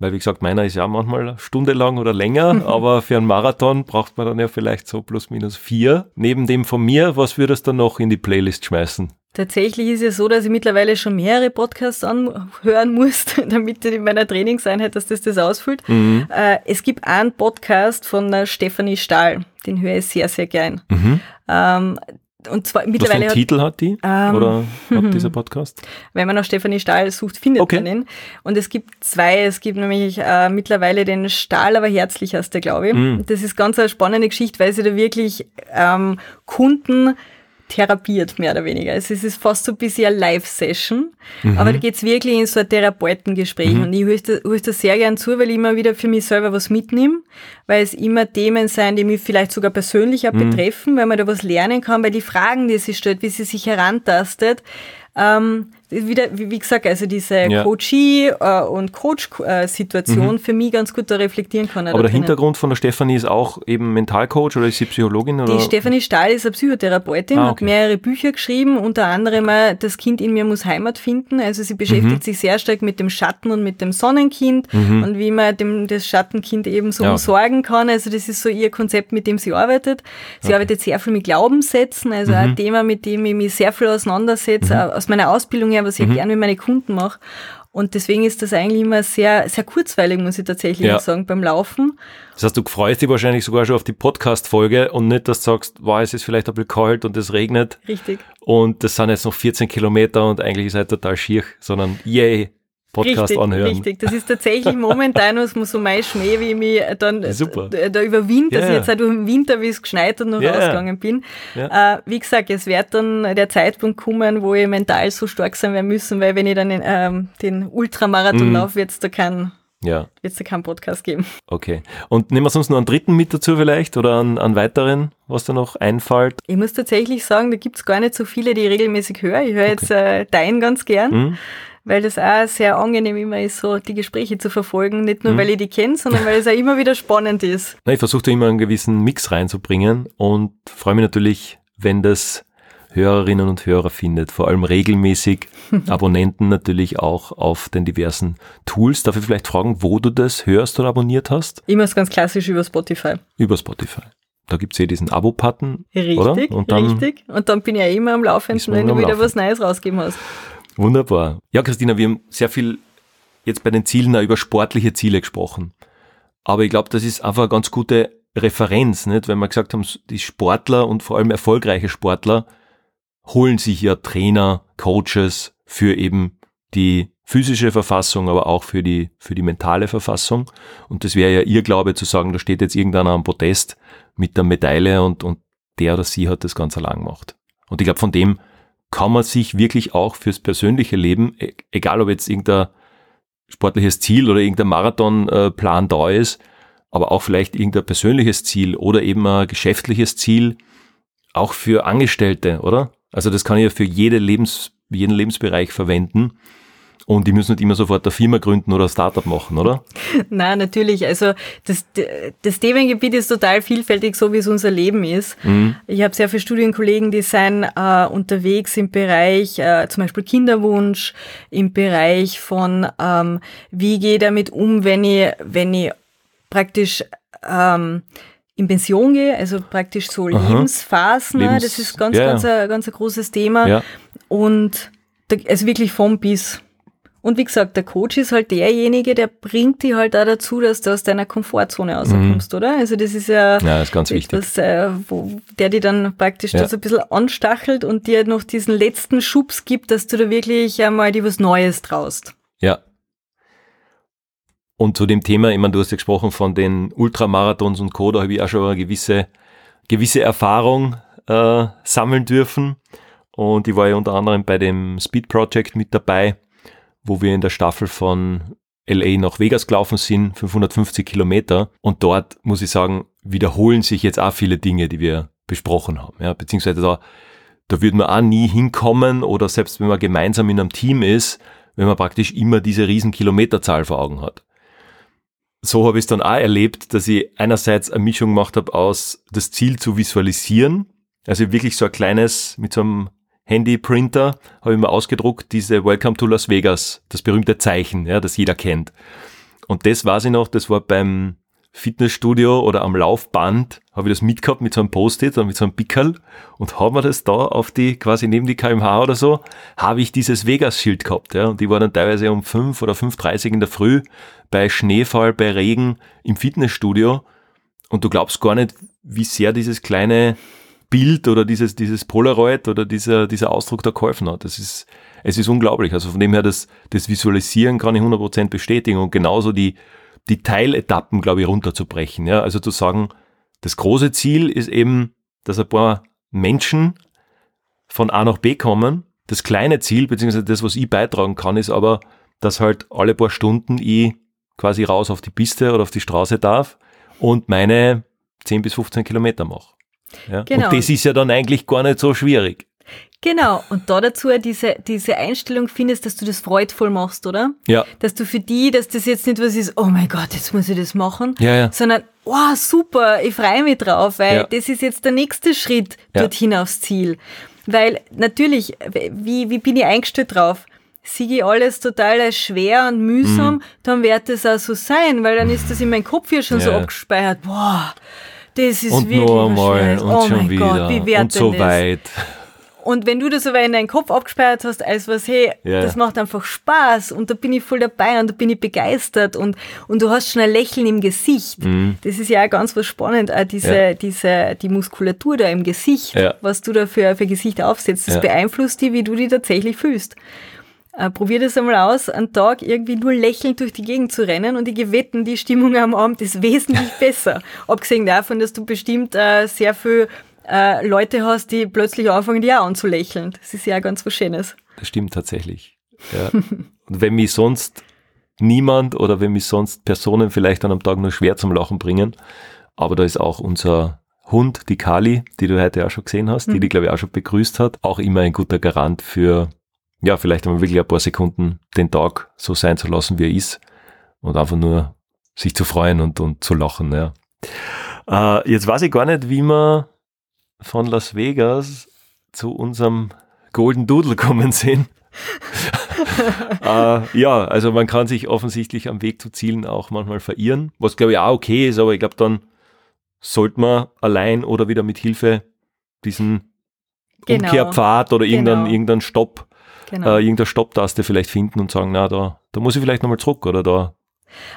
Weil, wie gesagt, meiner ist ja manchmal eine Stunde lang oder länger, aber für einen Marathon braucht man dann ja vielleicht so plus minus vier. Neben dem von mir, was würdest du noch in die Playlist schmeißen? Tatsächlich ist es so, dass ich mittlerweile schon mehrere Podcasts anhören muss, damit in meiner Trainingseinheit, dass das das ausfüllt. Mhm. Äh, es gibt einen Podcast von der Stefanie Stahl, den höre ich sehr, sehr gern. Mhm. Ähm, und zwar Was für mittlerweile, einen Titel hat die? Ähm, Oder hat dieser Podcast? wenn man nach Stefanie Stahl sucht, findet Okay. man ihn. Und es gibt zwei, es gibt nämlich äh, mittlerweile den Stahl, aber herzlich heißt der, glaube ich. Mhm. Das ist ganz eine spannende Geschichte, weil sie da wirklich ähm, Kunden therapiert, mehr oder weniger. Also es ist fast so ein bisschen eine Live-Session, Mhm. aber da geht's wirklich in so ein Therapeutengespräch und ich höre da, höre da sehr gern zu, weil ich immer wieder für mich selber was mitnehme, weil es immer Themen sein, die mich vielleicht sogar persönlich auch Mhm. betreffen, weil man da was lernen kann, weil die Fragen, die sie stellt, wie sie sich herantastet, ähm, wieder, wie, wie gesagt, also diese Ja. Coachie äh, und Coach-Situation für mich ganz gut da reflektieren kann. Mhm. Aber der Hintergrund von der Stefanie ist auch eben Mentalcoach oder ist sie Psychologin? Oder? Die Stefanie Stahl ist eine Psychotherapeutin, Ah, hat okay. mehrere Bücher geschrieben, unter anderem auch Das Kind in mir muss Heimat finden. Also sie beschäftigt Mhm. sich sehr stark mit dem Schatten und mit dem Sonnenkind und wie man dem, das Schattenkind eben so Ja. umsorgen kann. Also das ist so ihr Konzept, mit dem sie arbeitet. Sie arbeitet sehr viel mit Glaubenssätzen, also Mhm. ein Thema, mit dem ich mich sehr viel auseinandersetze, auch aus meiner Ausbildung her, was ich Mhm. gerne mit meinen Kunden mache. Und deswegen ist das eigentlich immer sehr, sehr kurzweilig, muss ich tatsächlich Ja. sagen, beim Laufen. Das heißt, du freust dich wahrscheinlich sogar schon auf die Podcast-Folge und nicht, dass du sagst, wow, es ist vielleicht ein bisschen kalt und es regnet Richtig. und das sind jetzt noch 14 Kilometer und eigentlich ist halt total schier, sondern yay, Podcast richtig, anhören. Richtig, das ist tatsächlich momentan was so mein Schmäh, wie ich mich dann Super. da, da überwind, dass Ja. ich jetzt auch durch den Winter, wie es geschneit hat, noch Ja. rausgegangen bin. Ja. Äh, wie gesagt, es wird dann der Zeitpunkt kommen, wo ich mental so stark sein werden müssen, weil wenn ich dann in, ähm, den Ultramarathon Mhm. laufe, wird es da keinen Ja, da keinen Podcast geben. okay. Und nehmen wir sonst noch einen dritten mit dazu vielleicht oder einen, einen weiteren, was da noch einfällt? Ich muss tatsächlich sagen, da gibt's gar nicht so viele, die ich regelmäßig höre. Ich höre jetzt äh, deinen ganz gern. Hm? Weil das auch sehr angenehm immer ist, so die Gespräche zu verfolgen. Nicht nur, Mhm. weil ich die kenne, sondern weil es auch immer wieder spannend ist. Na, ich versuche da immer einen gewissen Mix reinzubringen und freue mich natürlich, wenn das Hörerinnen und Hörer findet. Vor allem regelmäßig Abonnenten natürlich auch auf den diversen Tools. Darf ich vielleicht fragen, wo du das hörst oder abonniert hast? Immer ganz klassisch über Spotify. Über Spotify. Da gibt's eh diesen Abo-Button. Richtig, Oder? Und dann- richtig. Und dann bin ich ja immer am Laufenden, wenn du wieder Laufen. was Neues rausgeben hast. Wunderbar. Ja, Christina, wir haben sehr viel jetzt bei den Zielen auch über sportliche Ziele gesprochen. Aber ich glaube, das ist einfach eine ganz gute Referenz, nicht? Wenn wir gesagt haben, die Sportler und vor allem erfolgreiche Sportler holen sich ja Trainer, Coaches für eben die physische Verfassung, aber auch für die, für die mentale Verfassung. Und das wäre ja ihr Glaube zu sagen, da steht jetzt irgendeiner am Podest mit der Medaille und, und der oder sie hat das ganz allein gemacht. Und ich glaube, von dem kann man sich wirklich auch fürs persönliche Leben, e- egal ob jetzt irgendein sportliches Ziel oder irgendein Marathonplan da ist, aber auch vielleicht irgendein persönliches Ziel oder eben ein geschäftliches Ziel, auch für Angestellte, oder? Also das kann ich ja für jede Lebens, jeden Lebensbereich verwenden. Und die müssen nicht immer sofort eine Firma gründen oder ein Startup machen, oder? Nein, natürlich. Also das, das Themengebiet ist total vielfältig, so wie es unser Leben ist. Mhm. Ich habe sehr viele Studienkollegen, die sind äh, unterwegs im Bereich äh, zum Beispiel Kinderwunsch, im Bereich von ähm, wie gehe ich damit um, wenn ich, wenn ich praktisch ähm, in Pension gehe, also praktisch so Aha. Lebensphasen, ne? Lebens- das ist ganz, ja, ganz, ein, ganz ein großes Thema. Ja. Und also wirklich vom bis. Und wie gesagt, der Coach ist halt derjenige, der bringt dich halt auch dazu, dass du aus deiner Komfortzone rauskommst, oder? Also das ist ja, Mhm. Ja, das ist ganz wichtig. etwas, äh, wo, der dir dann praktisch Ja. das ein bisschen anstachelt und dir noch diesen letzten Schubs gibt, dass du da wirklich einmal dir was Neues traust. Ja. Und zu dem Thema, ich meine, du hast ja gesprochen von den Ultramarathons und Co., da habe ich auch schon eine gewisse, gewisse Erfahrung äh, sammeln dürfen. Und ich war ja unter anderem bei dem Speed Project mit dabei, wo wir in der Staffel von LA nach Vegas gelaufen sind, 550 Kilometer. Und dort, muss ich sagen, wiederholen sich jetzt auch viele Dinge, die wir besprochen haben. Ja, beziehungsweise da, da würde man auch nie hinkommen oder selbst wenn man gemeinsam in einem Team ist, wenn man praktisch immer diese riesen Kilometerzahl vor Augen hat. So habe ich es dann auch erlebt, dass ich einerseits eine Mischung gemacht habe aus das Ziel zu visualisieren, also wirklich so ein kleines mit so einem Handy-Printer habe ich mir ausgedruckt, diese Welcome to Las Vegas, das berühmte Zeichen, ja, das jeder kennt. Und das weiß ich noch, das war beim Fitnessstudio oder am Laufband, habe ich das mitgehabt mit so einem Post-it und mit so einem Pickerl und haben wir das da auf die, quasi neben die kmh oder so, habe ich dieses Vegas-Schild gehabt. Ja, und die war dann teilweise um 5 oder 5.30 in der Früh bei Schneefall, bei Regen im Fitnessstudio und du glaubst gar nicht, wie sehr dieses kleine Bild oder dieses, dieses Polaroid oder dieser, dieser Ausdruck da geholfen hat. Das ist, es ist unglaublich. Also von dem her, das, das Visualisieren kann ich 100% bestätigen und genauso die, die Teiletappen, glaube ich, runterzubrechen. Ja? Also zu sagen, das große Ziel ist eben, dass ein paar Menschen von A nach B kommen. Das kleine Ziel, beziehungsweise das, was ich beitragen kann, ist aber, dass halt alle paar Stunden ich quasi raus auf die Piste oder auf die Straße darf und meine 10 bis 15 Kilometer mache. Ja? Genau. Und das ist ja dann eigentlich gar nicht so schwierig. Genau, und da dazu diese, diese Einstellung findest, dass du das freudvoll machst, oder? Ja. Dass du für die, dass das jetzt nicht was ist, oh mein Gott, jetzt muss ich das machen, Ja, ja. sondern, wow, super, ich freue mich drauf, weil Ja. das ist jetzt der nächste Schritt Ja. dorthin aufs Ziel. Weil natürlich, wie, wie bin ich eingestellt drauf? Siege ich alles total als schwer und mühsam, dann wird es auch so sein, weil dann ist das in meinem Kopf ja schon so Ja. abgespeichert. Boah, das ist Und wirklich noch einmal und oh schon wieder Gott, und so das? weit. Und wenn du das aber in deinen Kopf abgespeichert hast, als was, hey, Ja. das macht einfach Spaß und da bin ich voll dabei und da bin ich begeistert und, und du hast schon ein Lächeln im Gesicht. Das ist ja auch ganz was spannend, auch diese, Mhm. Ja. diese, die Muskulatur da im Gesicht, Ja. was du da für, für Gesicht aufsetzt, das beeinflusst dich, wie du dich tatsächlich fühlst. Äh, probier das einmal aus, einen Tag irgendwie nur lächelnd durch die Gegend zu rennen und ich gewetten, die Stimmung am Abend ist wesentlich besser. Abgesehen davon, dass du bestimmt äh, sehr viel äh, Leute hast, die plötzlich anfangen, die auch anzulächeln. Das ist ja auch ganz was Schönes. Das stimmt tatsächlich. Ja. Und wenn mich sonst niemand oder wenn mich sonst Personen vielleicht an einem Tag nur schwer zum Lachen bringen, aber da ist auch unser Hund, die Kali, die du heute auch schon gesehen hast, die dich, glaube ich, auch schon begrüßt hat, auch immer ein guter Garant für, ja, vielleicht einmal wirklich ein paar Sekunden den Tag so sein zu lassen, wie er ist und einfach nur sich zu freuen und, und zu lachen. Ja. Äh, jetzt weiß ich gar nicht, wie man von Las Vegas zu unserem Golden Doodle kommen sind. äh, ja, also man kann sich offensichtlich am Weg zu Zielen auch manchmal verirren, was glaube ich auch okay ist, aber ich glaube dann sollte man allein oder wieder mit Hilfe diesen Genau. Umkehrpfad oder irgendeinen, Genau. irgendeinen Stopp, Genau. äh, irgendeine Stopptaste vielleicht finden und sagen, na, da, da muss ich vielleicht nochmal zurück oder da,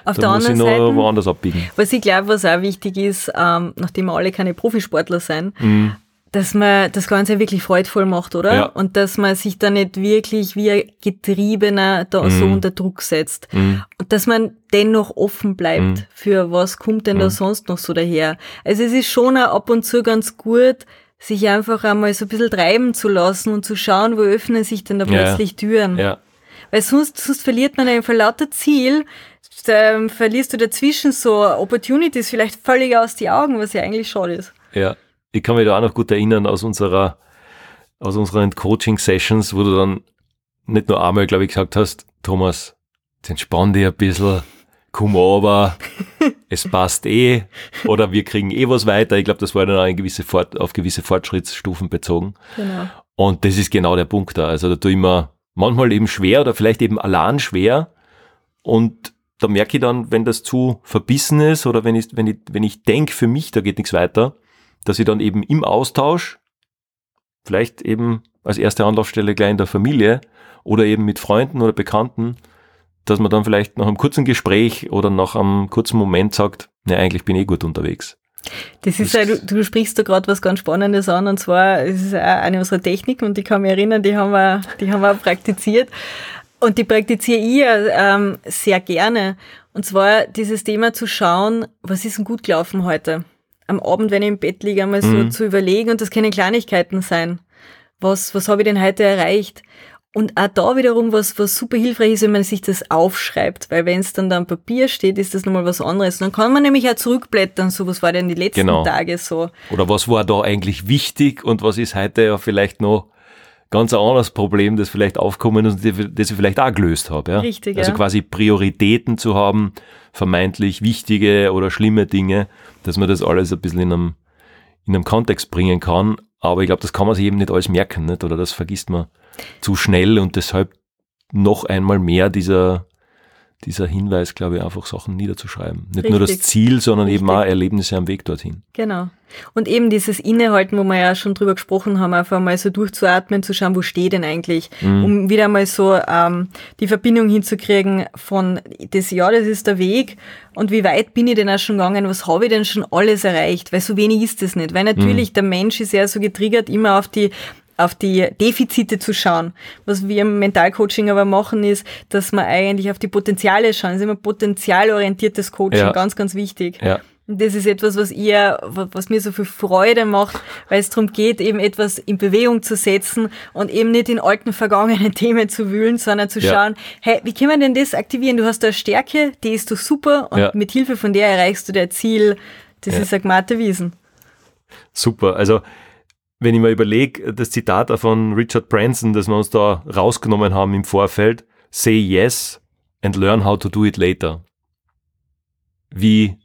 Auf der da muss ich anderen noch Seite, woanders abbiegen. was ich glaube, was auch wichtig ist, ähm, nachdem wir alle keine Profisportler sind, Mhm. dass man das Ganze wirklich freudvoll macht, oder? Ja. Und dass man sich da nicht wirklich wie ein Getriebener da so Mhm. unter Druck setzt. Mhm. Und dass man dennoch offen bleibt Mhm. für was kommt denn da Mhm. sonst noch so daher. Also es ist schon auch ab und zu ganz gut, sich einfach einmal so ein bisschen treiben zu lassen und zu schauen, wo öffnen sich denn da Ja. plötzlich Türen. Ja, Weil sonst, sonst verliert man einfach lauter Ziel, dann verlierst du dazwischen so Opportunities vielleicht völlig aus die Augen, was ja eigentlich schade ist. Ja, ich kann mich da auch noch gut erinnern aus unserer, aus unseren Coaching-Sessions, wo du dann nicht nur einmal, glaube ich, gesagt hast, Thomas, jetzt entspann dich ein bisschen, komm aber, es passt eh, oder wir kriegen eh was weiter. Ich glaube, das war dann auch gewisse Fort, auf gewisse Fortschrittsstufen bezogen. Genau. Und das ist genau der Punkt da. Also da tue ich mir manchmal eben schwer oder vielleicht eben allein schwer. Und da merke ich dann, wenn das zu verbissen ist oder wenn ich, wenn ich, wenn ich denke, für mich, da geht nichts weiter, dass ich dann eben im Austausch, vielleicht eben als erste Anlaufstelle gleich in der Familie oder eben mit Freunden oder Bekannten, dass man dann vielleicht nach einem kurzen Gespräch oder nach einem kurzen Moment sagt, ne, eigentlich bin ich eh gut unterwegs. Das ist Das- ja, du, du sprichst da gerade was ganz Spannendes an und zwar es ist auch eine unserer Techniken und ich kann mich erinnern, die haben wir, die haben wir auch praktiziert und die praktiziere ich ja, ähm, sehr gerne und zwar dieses Thema zu schauen, was ist denn gut gelaufen heute? Am Abend, wenn ich im Bett liege, einmal so Mhm. zu überlegen und das können Kleinigkeiten sein. Was, was habe ich denn heute erreicht? Und auch da wiederum, was, was super hilfreich ist, wenn man sich das aufschreibt, weil wenn es dann da am Papier steht, ist das nochmal was anderes. Dann kann man nämlich auch zurückblättern, so was war denn die letzten Genau. Tage so. Oder was war da eigentlich wichtig und was ist heute ja vielleicht noch ganz ein anderes Problem, das vielleicht aufkommen ist und das ich vielleicht auch gelöst habe. Ja? Richtig, Also ja. quasi Prioritäten zu haben, vermeintlich wichtige oder schlimme Dinge, dass man das alles ein bisschen in einem, in einem Kontext bringen kann. Aber ich glaube, das kann man sich eben nicht alles merken, nicht? oder das vergisst man zu schnell und deshalb noch einmal mehr dieser, dieser Hinweis, glaube ich, einfach Sachen niederzuschreiben. Nicht nur das Richtig. Ziel, sondern eben Richtig. auch Erlebnisse am Weg dorthin. Genau. Und eben dieses Innehalten, wo wir ja schon drüber gesprochen haben, einfach mal so durchzuatmen, zu schauen, wo stehe denn eigentlich, Mhm. um wieder mal so ähm, die Verbindung hinzukriegen von das, ja, das ist der Weg und wie weit bin ich denn auch schon gegangen, was habe ich denn schon alles erreicht, weil so wenig ist es nicht, weil natürlich der Mensch ist ja so getriggert, immer auf die auf die Defizite zu schauen. Was wir im Mentalcoaching aber machen, ist, dass wir eigentlich auf die Potenziale schauen. Das ist immer potenzialorientiertes Coaching, Ja. ganz, ganz wichtig. Ja. Und Das ist etwas, was ihr, wa- was mir so viel Freude macht, weil es darum geht, eben etwas in Bewegung zu setzen und eben nicht in alten vergangenen Themen zu wühlen, sondern zu Ja. schauen, hey, wie können wir denn das aktivieren? Du hast da eine Stärke, die ist doch super und Ja. mit Hilfe von der erreichst du dein Ziel. Das Ja. ist gemachte Wiesen. Super. Also wenn ich mir überlege, das Zitat von Richard Branson, das wir uns da rausgenommen haben im Vorfeld, say yes and learn how to do it later. Wie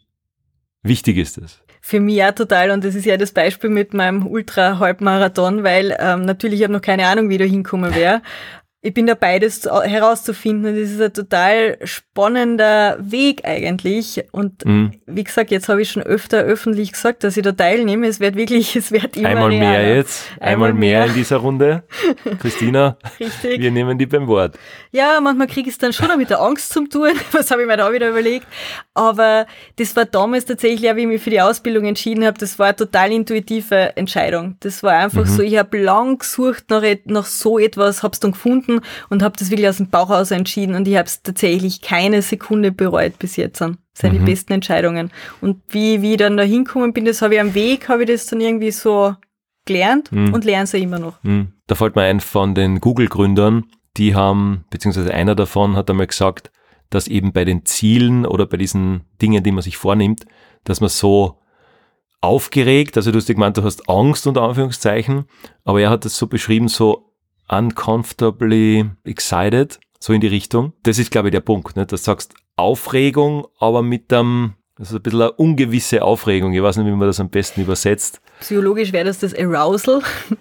wichtig ist das? Für mich ja total und das ist ja das Beispiel mit meinem Ultra-Halbmarathon, weil ähm, natürlich ich habe noch keine Ahnung, wie da hinkommen wäre ich bin dabei, das herauszufinden. Und das ist ein total spannender Weg eigentlich. Und mhm. wie gesagt, jetzt habe ich schon öfter öffentlich gesagt, dass ich da teilnehme. Es wird wirklich, es wird immer Einmal realer. mehr jetzt, einmal, einmal mehr. mehr. in dieser Runde. Christina, Richtig. wir nehmen die beim Wort. Ja, manchmal kriege ich es dann schon mit der Angst zum Tun. Was habe ich mir da wieder überlegt? Aber das war damals tatsächlich, wie ich mich für die Ausbildung entschieden habe, das war eine total intuitive Entscheidung. Das war einfach mhm. so, ich habe lang gesucht nach, nach so etwas, habe es dann gefunden gefunden und habe das wirklich aus dem Bauch aus entschieden und ich habe es tatsächlich keine Sekunde bereut bis jetzt. Das sind mhm. die besten Entscheidungen. Und wie, wie ich dann da hinkommen bin, das habe ich am Weg, habe ich das dann irgendwie so gelernt mhm. und lerne es ja immer noch. Mhm. Da fällt mir ein von den Google-Gründern, die haben, beziehungsweise einer davon hat einmal gesagt, dass eben bei den Zielen oder bei diesen Dingen, die man sich vornimmt, dass man so aufgeregt, also du hast gemeint, du hast Angst unter Anführungszeichen, aber er hat es so beschrieben, so uncomfortably excited, so in die Richtung. Das ist, glaube ich, der Punkt, ne? dass du sagst Aufregung, aber mit einem, also ein bisschen eine ungewisse Aufregung. Ich weiß nicht, wie man das am besten übersetzt. Psychologisch wäre das das Arousal.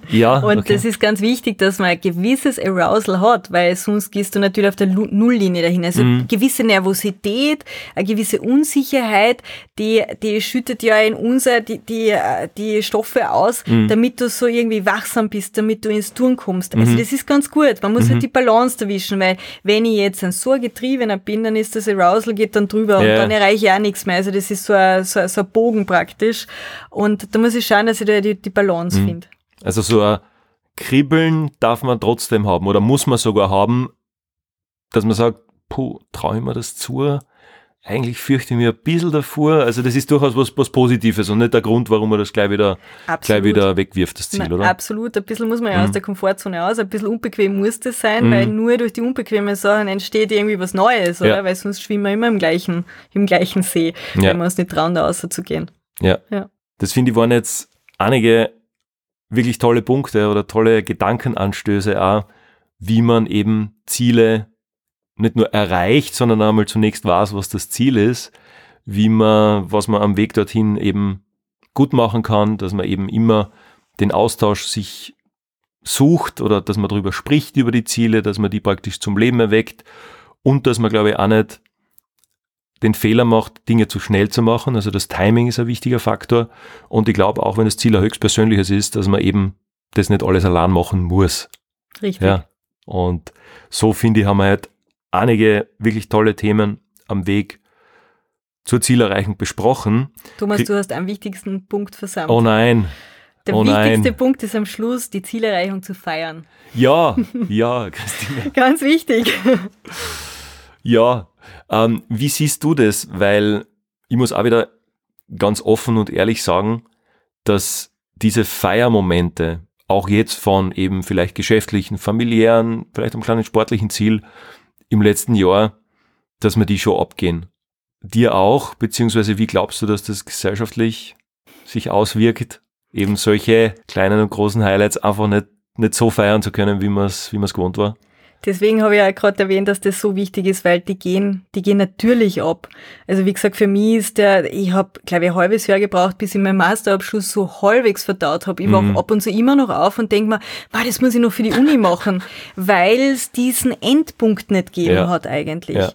Ja. Und okay. das ist ganz wichtig, dass man ein gewisses Arousal hat, weil sonst gehst du natürlich auf der Nulllinie dahin. Also mhm. gewisse Nervosität, eine gewisse Unsicherheit, die, die schüttet ja in unser, die, die, die Stoffe aus, mhm. damit du so irgendwie wachsam bist, damit du ins Tun kommst. Also mhm. das ist ganz gut. Man muss halt mhm. die Balance erwischen, weil wenn ich jetzt ein so getriebener bin, dann ist das Arousal geht dann drüber ja. und dann erreiche ich auch nichts mehr. Also das ist so ein, so, so ein Bogen praktisch. Und da muss ich schauen, dass ich da die, die Balance mhm. finde. Also so ein Kribbeln darf man trotzdem haben oder muss man sogar haben, dass man sagt, puh, traue ich mir das zu? Eigentlich fürchte ich mich ein bisschen davor. Also das ist durchaus was, was Positives und nicht der Grund, warum man das gleich wieder, gleich wieder wegwirft, das Ziel, Nein, oder? Absolut. Ein bisschen muss man ja mhm. aus der Komfortzone aus. Ein bisschen unbequem muss das sein, mhm. weil nur durch die unbequemen Sachen entsteht irgendwie was Neues, oder? Ja. Weil sonst schwimmen wir immer im gleichen, im gleichen See, ja. wenn wir uns nicht trauen, da rauszugehen. Ja. ja. Das finde ich waren jetzt einige wirklich tolle Punkte oder tolle Gedankenanstöße auch, wie man eben Ziele nicht nur erreicht, sondern einmal zunächst weiß, was das Ziel ist, wie man, was man am Weg dorthin eben gut machen kann, dass man eben immer den Austausch sich sucht oder dass man darüber spricht über die Ziele, dass man die praktisch zum Leben erweckt und dass man, glaube ich, auch nicht den Fehler macht, Dinge zu schnell zu machen. Also das Timing ist ein wichtiger Faktor. Und ich glaube, auch wenn das Ziel ein höchstpersönliches ist, dass man eben das nicht alles allein machen muss. Richtig. Ja. Und so finde ich, haben wir halt einige wirklich tolle Themen am Weg zur Zielerreichung besprochen. Thomas, du hast einen wichtigsten Punkt versammelt. Oh nein. Der oh wichtigste nein. Punkt ist am Schluss, die Zielerreichung zu feiern. Ja, ja, Christine. Ganz wichtig. Ja, ähm, wie siehst du das? Weil ich muss auch wieder ganz offen und ehrlich sagen, dass diese Feiermomente, auch jetzt von eben vielleicht geschäftlichen, familiären, vielleicht einem kleinen sportlichen Ziel im letzten Jahr, dass wir die schon abgehen. Dir auch, beziehungsweise wie glaubst du, dass das gesellschaftlich sich auswirkt, eben solche kleinen und großen Highlights einfach nicht, nicht so feiern zu können, wie man es wie gewohnt war? Deswegen habe ich ja gerade erwähnt, dass das so wichtig ist, weil die gehen, die gehen natürlich ab. Also wie gesagt, für mich ist der, ich habe, glaube ich, ein halbes Jahr gebraucht, bis ich meinen Masterabschluss so halbwegs verdaut habe. Ich mhm. wache ab und zu immer noch auf und denke mir, wow, das muss ich noch für die Uni machen, weil es diesen Endpunkt nicht gegeben ja. hat eigentlich. Ja.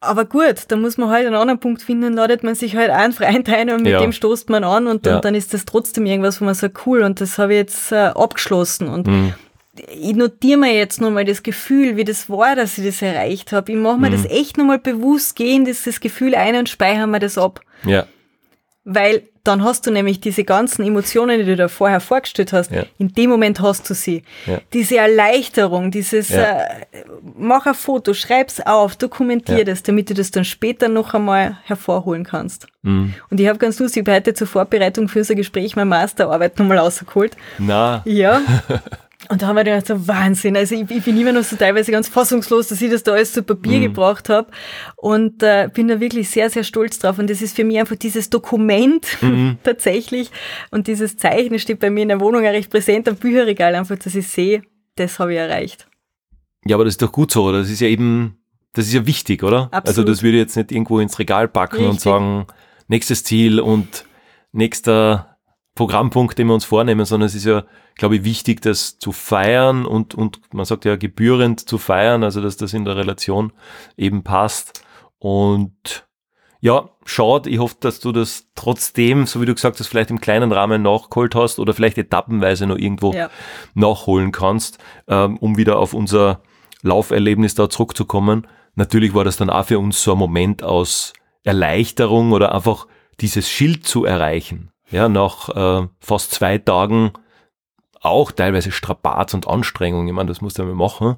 Aber gut, da muss man halt einen anderen Punkt finden, ladet man sich halt einen Freund ein und mit ja. dem stoßt man an und, ja. und, dann ist das trotzdem irgendwas, wo man sagt, cool, und das habe ich jetzt äh, abgeschlossen. Und mhm ich notiere mir jetzt nochmal das Gefühl, wie das war, dass ich das erreicht habe. Ich mache mir mhm. das echt nochmal bewusst, gehen das, das Gefühl ein und speichere mir das ab. Ja. Weil dann hast du nämlich diese ganzen Emotionen, die du da vorher vorgestellt hast, ja. in dem Moment hast du sie. Ja. Diese Erleichterung, dieses ja. äh, mach ein Foto, schreib's auf, dokumentier das, damit du das dann später noch einmal hervorholen kannst. Mhm. Und ich habe ganz lustig heute zur Vorbereitung für unser Gespräch meine Masterarbeit nochmal rausgeholt. Na. Ja. Und da haben wir gedacht, so Wahnsinn. Also ich, ich, bin immer noch so teilweise ganz fassungslos, dass ich das da alles zu Papier mhm. gebracht habe. Und äh, bin da wirklich sehr, sehr stolz drauf. Und das ist für mich einfach dieses Dokument mhm. tatsächlich. Und dieses Zeichen steht bei mir in der Wohnung auch recht präsent am Bücherregal, einfach, dass ich sehe, das habe ich erreicht. Ja, aber das ist doch gut so. Das ist ja eben, das ist ja wichtig, oder? Absolut. Also das würde ich jetzt nicht irgendwo ins Regal packen Richtig. und sagen, nächstes Ziel und nächster Programmpunkt, den wir uns vornehmen, sondern es ist ja, glaube ich, wichtig, das zu feiern und, und man sagt ja gebührend zu feiern, also dass das in der Relation eben passt. Und ja, schaut, ich hoffe, dass du das trotzdem, so wie du gesagt hast, vielleicht im kleinen Rahmen nachgeholt hast oder vielleicht etappenweise noch irgendwo ja. nachholen kannst, ähm, um wieder auf unser Lauferlebnis da zurückzukommen. Natürlich war das dann auch für uns so ein Moment aus Erleichterung oder einfach dieses Schild zu erreichen ja, nach äh, fast zwei Tagen auch teilweise Strapaz und Anstrengung, ich meine, das musst du ja mal machen,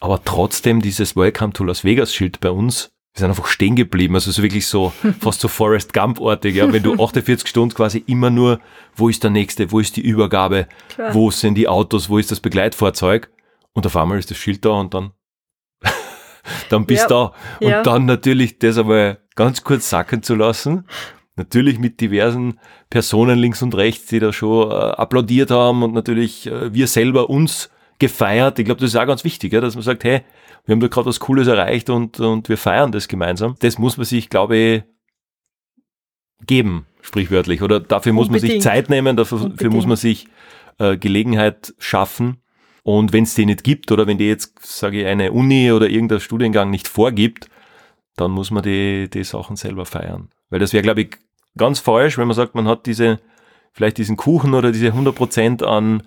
aber trotzdem dieses Welcome to Las Vegas Schild bei uns, wir sind einfach stehen geblieben, also so wirklich so fast so Forrest Gump-artig, ja, wenn du 48 Stunden quasi immer nur, wo ist der nächste, wo ist die Übergabe, Klar. wo sind die Autos, wo ist das Begleitfahrzeug? Und auf einmal ist das Schild da und dann dann bist du ja, da. Und ja. dann natürlich das aber ganz kurz sacken zu lassen Natürlich mit diversen Personen links und rechts, die da schon äh, applaudiert haben und natürlich äh, wir selber uns gefeiert. Ich glaube, das ist auch ganz wichtig, ja, dass man sagt, hey, wir haben da gerade was Cooles erreicht und, und wir feiern das gemeinsam. Das muss man sich, glaube ich, geben, sprichwörtlich. Oder dafür muss Unbedingt. man sich Zeit nehmen, dafür, dafür muss man sich äh, Gelegenheit schaffen. Und wenn es die nicht gibt oder wenn die jetzt, sage ich, eine Uni oder irgendein Studiengang nicht vorgibt, dann muss man die, die Sachen selber feiern. Weil das wäre, glaube ich, ganz falsch, wenn man sagt, man hat diese, vielleicht diesen Kuchen oder diese 100% an,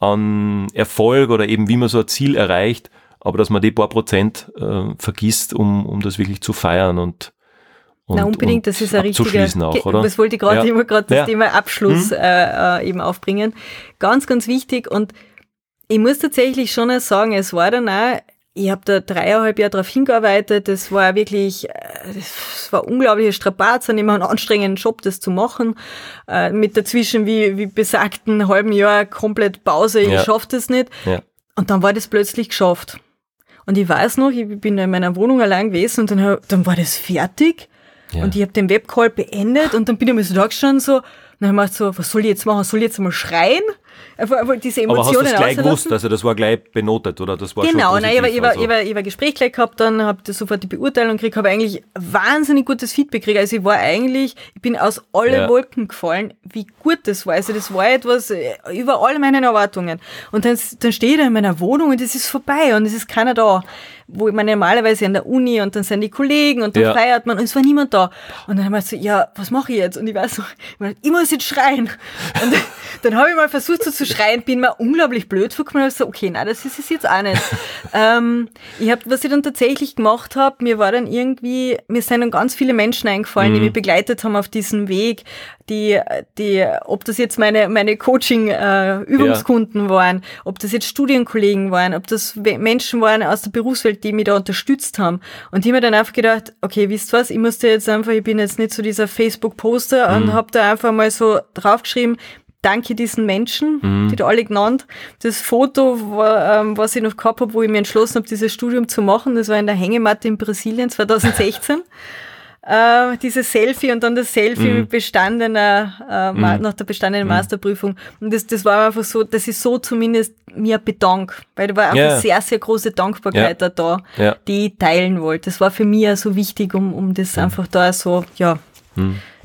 an Erfolg oder eben wie man so ein Ziel erreicht, aber dass man die paar Prozent äh, vergisst, um, um das wirklich zu feiern und und, Na unbedingt, das ist ein richtiger, auch, oder? das wollte ich gerade ja. immer gerade das ja. Thema Abschluss hm? äh, äh, eben aufbringen. Ganz, ganz wichtig und ich muss tatsächlich schon sagen, es war dann auch ich habe da dreieinhalb Jahre darauf hingearbeitet. Das war wirklich, äh, das war unglaubliche Strapazen, immer einen anstrengenden Job, das zu machen. Äh, mit dazwischen, wie, wie besagten halben Jahr komplett Pause, ja. ich schaff das nicht. Ja. Und dann war das plötzlich geschafft. Und ich weiß noch, ich bin da in meiner Wohnung allein gewesen und dann, dann war das fertig. Ja. Und ich habe den Webcall beendet und dann bin ich mir so da gestanden so, und dann habe ich mir so, was soll ich jetzt machen? Soll ich jetzt mal schreien? Aber, diese Emotionen aber hast du das gleich gewusst? Also das war gleich benotet, oder? Das war genau, schon nein, ich, war, ich, also. ich, war, ich war Gespräch gleich gehabt, dann habe ich sofort die Beurteilung gekriegt, habe eigentlich wahnsinnig gutes Feedback gekriegt. Also ich war eigentlich, ich bin aus alle ja. Wolken gefallen, wie gut das war. Also das war etwas äh, über alle meine Erwartungen. Und dann, dann stehe ich da in meiner Wohnung und es ist vorbei und es ist keiner da wo man normalerweise an der Uni und dann sind die Kollegen und dann ja. feiert man und es war niemand da. Und dann haben wir so, ja, was mache ich jetzt? Und ich weiß noch, ich muss jetzt schreien. Und dann habe ich mal versucht so zu schreien, bin mir unglaublich blöd vorgekommen und so, okay, nein, das ist es jetzt auch nicht. ähm, ich habe, was ich dann tatsächlich gemacht habe, mir war dann irgendwie, mir sind dann ganz viele Menschen eingefallen, mhm. die mich begleitet haben auf diesem Weg, die, die, ob das jetzt meine, meine Coaching-Übungskunden äh, ja. waren, ob das jetzt Studienkollegen waren, ob das Menschen waren aus der Berufswelt, die mich da unterstützt haben. Und die mir dann einfach gedacht, okay, wisst was, ich musste jetzt einfach, ich bin jetzt nicht so dieser Facebook-Poster mhm. und habe da einfach mal so draufgeschrieben, danke diesen Menschen, mhm. die da alle genannt. Das Foto, ähm, was ich noch gehabt habe, wo ich mir entschlossen habe, dieses Studium zu machen, das war in der Hängematte in Brasilien 2016. äh, dieses Selfie und dann das Selfie mhm. mit bestandener, äh, mhm. nach der bestandenen mhm. Masterprüfung. Und das, das war einfach so, das ist so zumindest mir bedank, weil da war einfach ja. sehr, sehr große Dankbarkeit ja. da, ja. die ich teilen wollte. Das war für mich so wichtig, um, um das mhm. einfach da so, ja,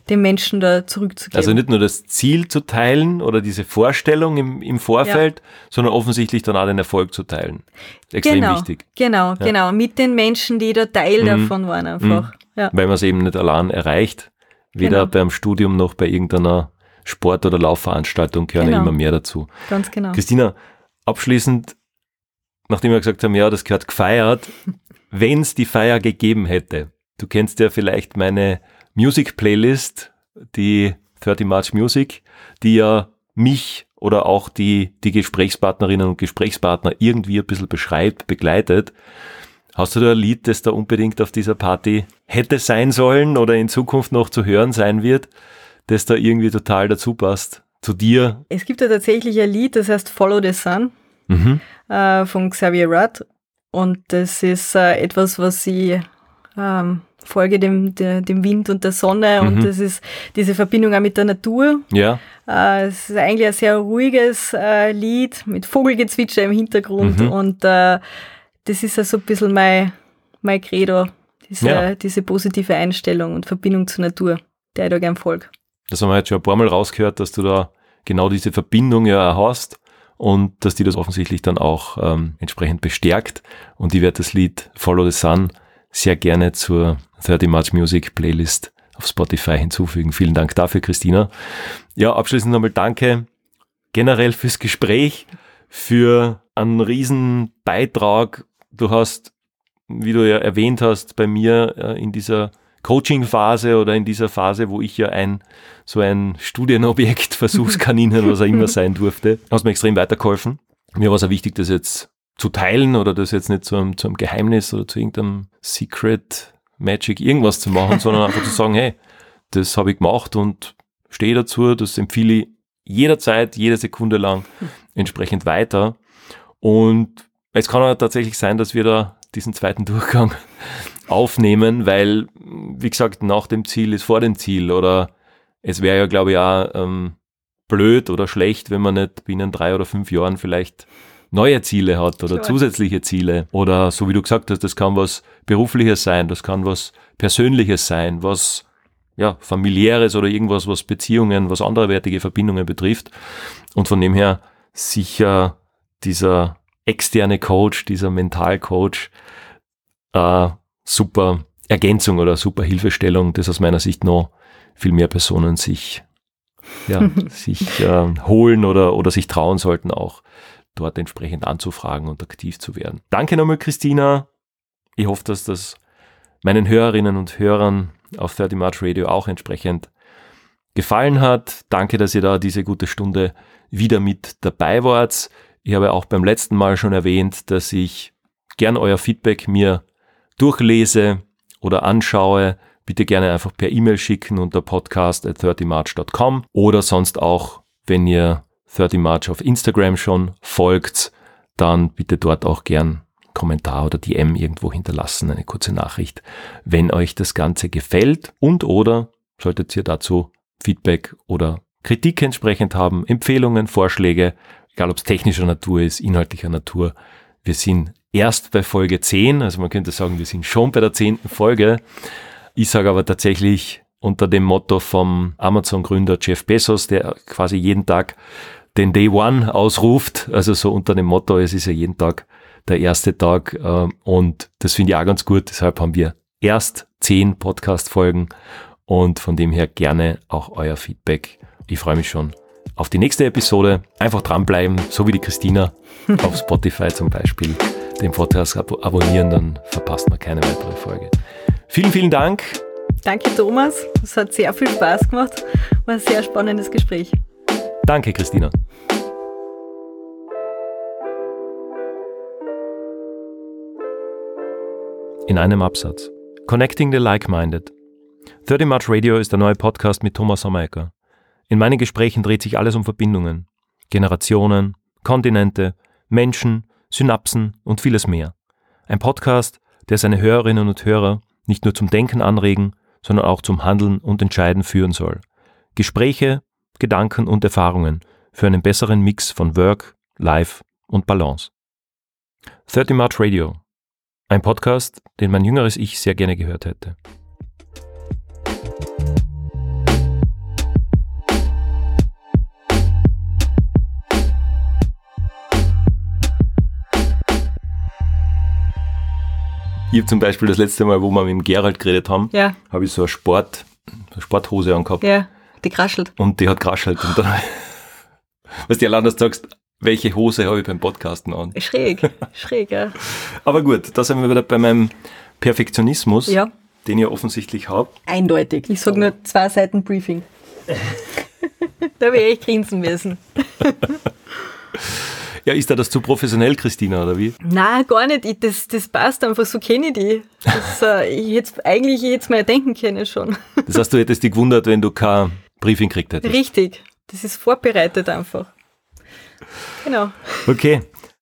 mhm. den Menschen da zurückzugeben. Also nicht nur das Ziel zu teilen oder diese Vorstellung im, im Vorfeld, sondern offensichtlich dann auch den Erfolg zu teilen. Extrem genau, wichtig. Genau, genau. Mit den Menschen, die da Teil mhm. davon waren einfach. Ja. Weil man es eben nicht allein erreicht. Weder genau. beim Studium noch bei irgendeiner Sport- oder Laufveranstaltung gehören genau. immer mehr dazu. Ganz genau. Christina, abschließend, nachdem wir gesagt haben, ja, das gehört gefeiert, wenn es die Feier gegeben hätte, du kennst ja vielleicht meine Music-Playlist, die 30 March Music, die ja mich oder auch die, die Gesprächspartnerinnen und Gesprächspartner irgendwie ein bisschen beschreibt, begleitet. Hast du da ein Lied, das da unbedingt auf dieser Party hätte sein sollen oder in Zukunft noch zu hören sein wird, das da irgendwie total dazu passt? Zu dir? Es gibt ja tatsächlich ein Lied, das heißt Follow the Sun. mhm. äh, von Xavier Rudd. Und das ist äh, etwas, was ich ähm, folge dem, der, dem Wind und der Sonne mhm. und das ist diese Verbindung auch mit der Natur. Ja. Äh, es ist eigentlich ein sehr ruhiges äh, Lied mit Vogelgezwitscher im Hintergrund Mhm. und äh, das ist ja so ein bisschen mein, mein Credo, diese, Ja. diese positive Einstellung und Verbindung zur Natur, der ich da gern folge. Das haben wir jetzt schon ein paar Mal rausgehört, dass du da genau diese Verbindung ja hast und dass die das offensichtlich dann auch ähm, entsprechend bestärkt. Und ich werde das Lied Follow the Sun sehr gerne zur 30 March Music Playlist auf Spotify hinzufügen. Vielen Dank dafür, Christina. Ja, abschließend nochmal danke generell fürs Gespräch, für einen riesen Beitrag. Du hast, wie du ja erwähnt hast, bei mir äh, in dieser Coaching-Phase oder in dieser Phase, wo ich ja ein so ein Studienobjekt, Versuchskaninchen, was auch immer sein durfte, hast mir extrem weitergeholfen. Mir war es auch wichtig, das jetzt zu teilen oder das jetzt nicht zu einem, zu einem Geheimnis oder zu irgendeinem Secret Magic irgendwas zu machen, sondern einfach zu sagen, hey, das habe ich gemacht und stehe dazu, das empfehle ich jederzeit, jede Sekunde lang entsprechend weiter. Und es kann auch tatsächlich sein, dass wir da diesen zweiten Durchgang aufnehmen, weil, wie gesagt, nach dem Ziel ist vor dem Ziel oder es wäre ja, glaube ich, auch ähm, blöd oder schlecht, wenn man nicht binnen drei oder fünf Jahren vielleicht neue Ziele hat oder Klar. zusätzliche Ziele oder so wie du gesagt hast, das kann was berufliches sein, das kann was persönliches sein, was ja familiäres oder irgendwas, was Beziehungen, was anderwertige Verbindungen betrifft und von dem her sicher dieser externe Coach, dieser Mentalcoach, äh, super Ergänzung oder super Hilfestellung, das aus meiner Sicht noch viel mehr Personen sich, ja, sich äh, holen oder, oder sich trauen sollten, auch dort entsprechend anzufragen und aktiv zu werden. Danke nochmal, Christina. Ich hoffe, dass das meinen Hörerinnen und Hörern auf 30 March Radio auch entsprechend gefallen hat. Danke, dass ihr da diese gute Stunde wieder mit dabei wart. Ich habe auch beim letzten Mal schon erwähnt, dass ich gern euer Feedback mir durchlese oder anschaue. Bitte gerne einfach per E-Mail schicken unter podcast at 30march.com oder sonst auch, wenn ihr 30 March auf Instagram schon folgt, dann bitte dort auch gern Kommentar oder DM irgendwo hinterlassen, eine kurze Nachricht, wenn euch das Ganze gefällt und oder solltet ihr dazu Feedback oder Kritik entsprechend haben, Empfehlungen, Vorschläge, egal ob es technischer Natur ist, inhaltlicher Natur. Wir sind erst bei Folge 10, also man könnte sagen, wir sind schon bei der zehnten Folge. Ich sage aber tatsächlich unter dem Motto vom Amazon-Gründer Jeff Bezos, der quasi jeden Tag den Day One ausruft, also so unter dem Motto, es ist ja jeden Tag der erste Tag äh, und das finde ich auch ganz gut, deshalb haben wir erst zehn Podcast-Folgen und von dem her gerne auch euer Feedback. Ich freue mich schon auf die nächste Episode. Einfach dranbleiben, so wie die Christina auf Spotify zum Beispiel. Den Podcast abo abonnieren, dann verpasst man keine weitere Folge. Vielen, vielen Dank. Danke, Thomas. Es hat sehr viel Spaß gemacht. War ein sehr spannendes Gespräch. Danke, Christina. In einem Absatz. Connecting the Like-Minded. 30 March Radio ist der neue Podcast mit Thomas Sommerecker. In meinen Gesprächen dreht sich alles um Verbindungen. Generationen, Kontinente, Menschen, Synapsen und vieles mehr. Ein Podcast, der seine Hörerinnen und Hörer nicht nur zum Denken anregen, sondern auch zum Handeln und Entscheiden führen soll. Gespräche, Gedanken und Erfahrungen für einen besseren Mix von Work, Life und Balance. 30 March Radio. Ein Podcast, den mein jüngeres Ich sehr gerne gehört hätte. Ich habe zum Beispiel das letzte Mal, wo wir mit dem Gerald geredet haben, Ja, habe ich so eine Sport, eine Sporthose angehabt ja, die kraschelt. und die hat geraschelt. Und dann, was du allein das sagst, welche Hose habe ich beim Podcasten an? Schräg, schräg, ja. Aber gut, da sind wir wieder bei meinem Perfektionismus, Ja, den ich offensichtlich habe. eindeutig. Ich sage nur zwei Seiten Briefing. da wäre ich grinsen müssen. Ja, ist da das zu professionell, Christina, oder wie? Na, gar nicht. Ich, das, das passt einfach, so kenne ich die. Das, äh, ich hätte eigentlich jetzt mal denken können schon. Das heißt, du hättest dich gewundert, wenn du kein Briefing gekriegt hättest. Richtig. Das ist vorbereitet einfach. Genau. Okay.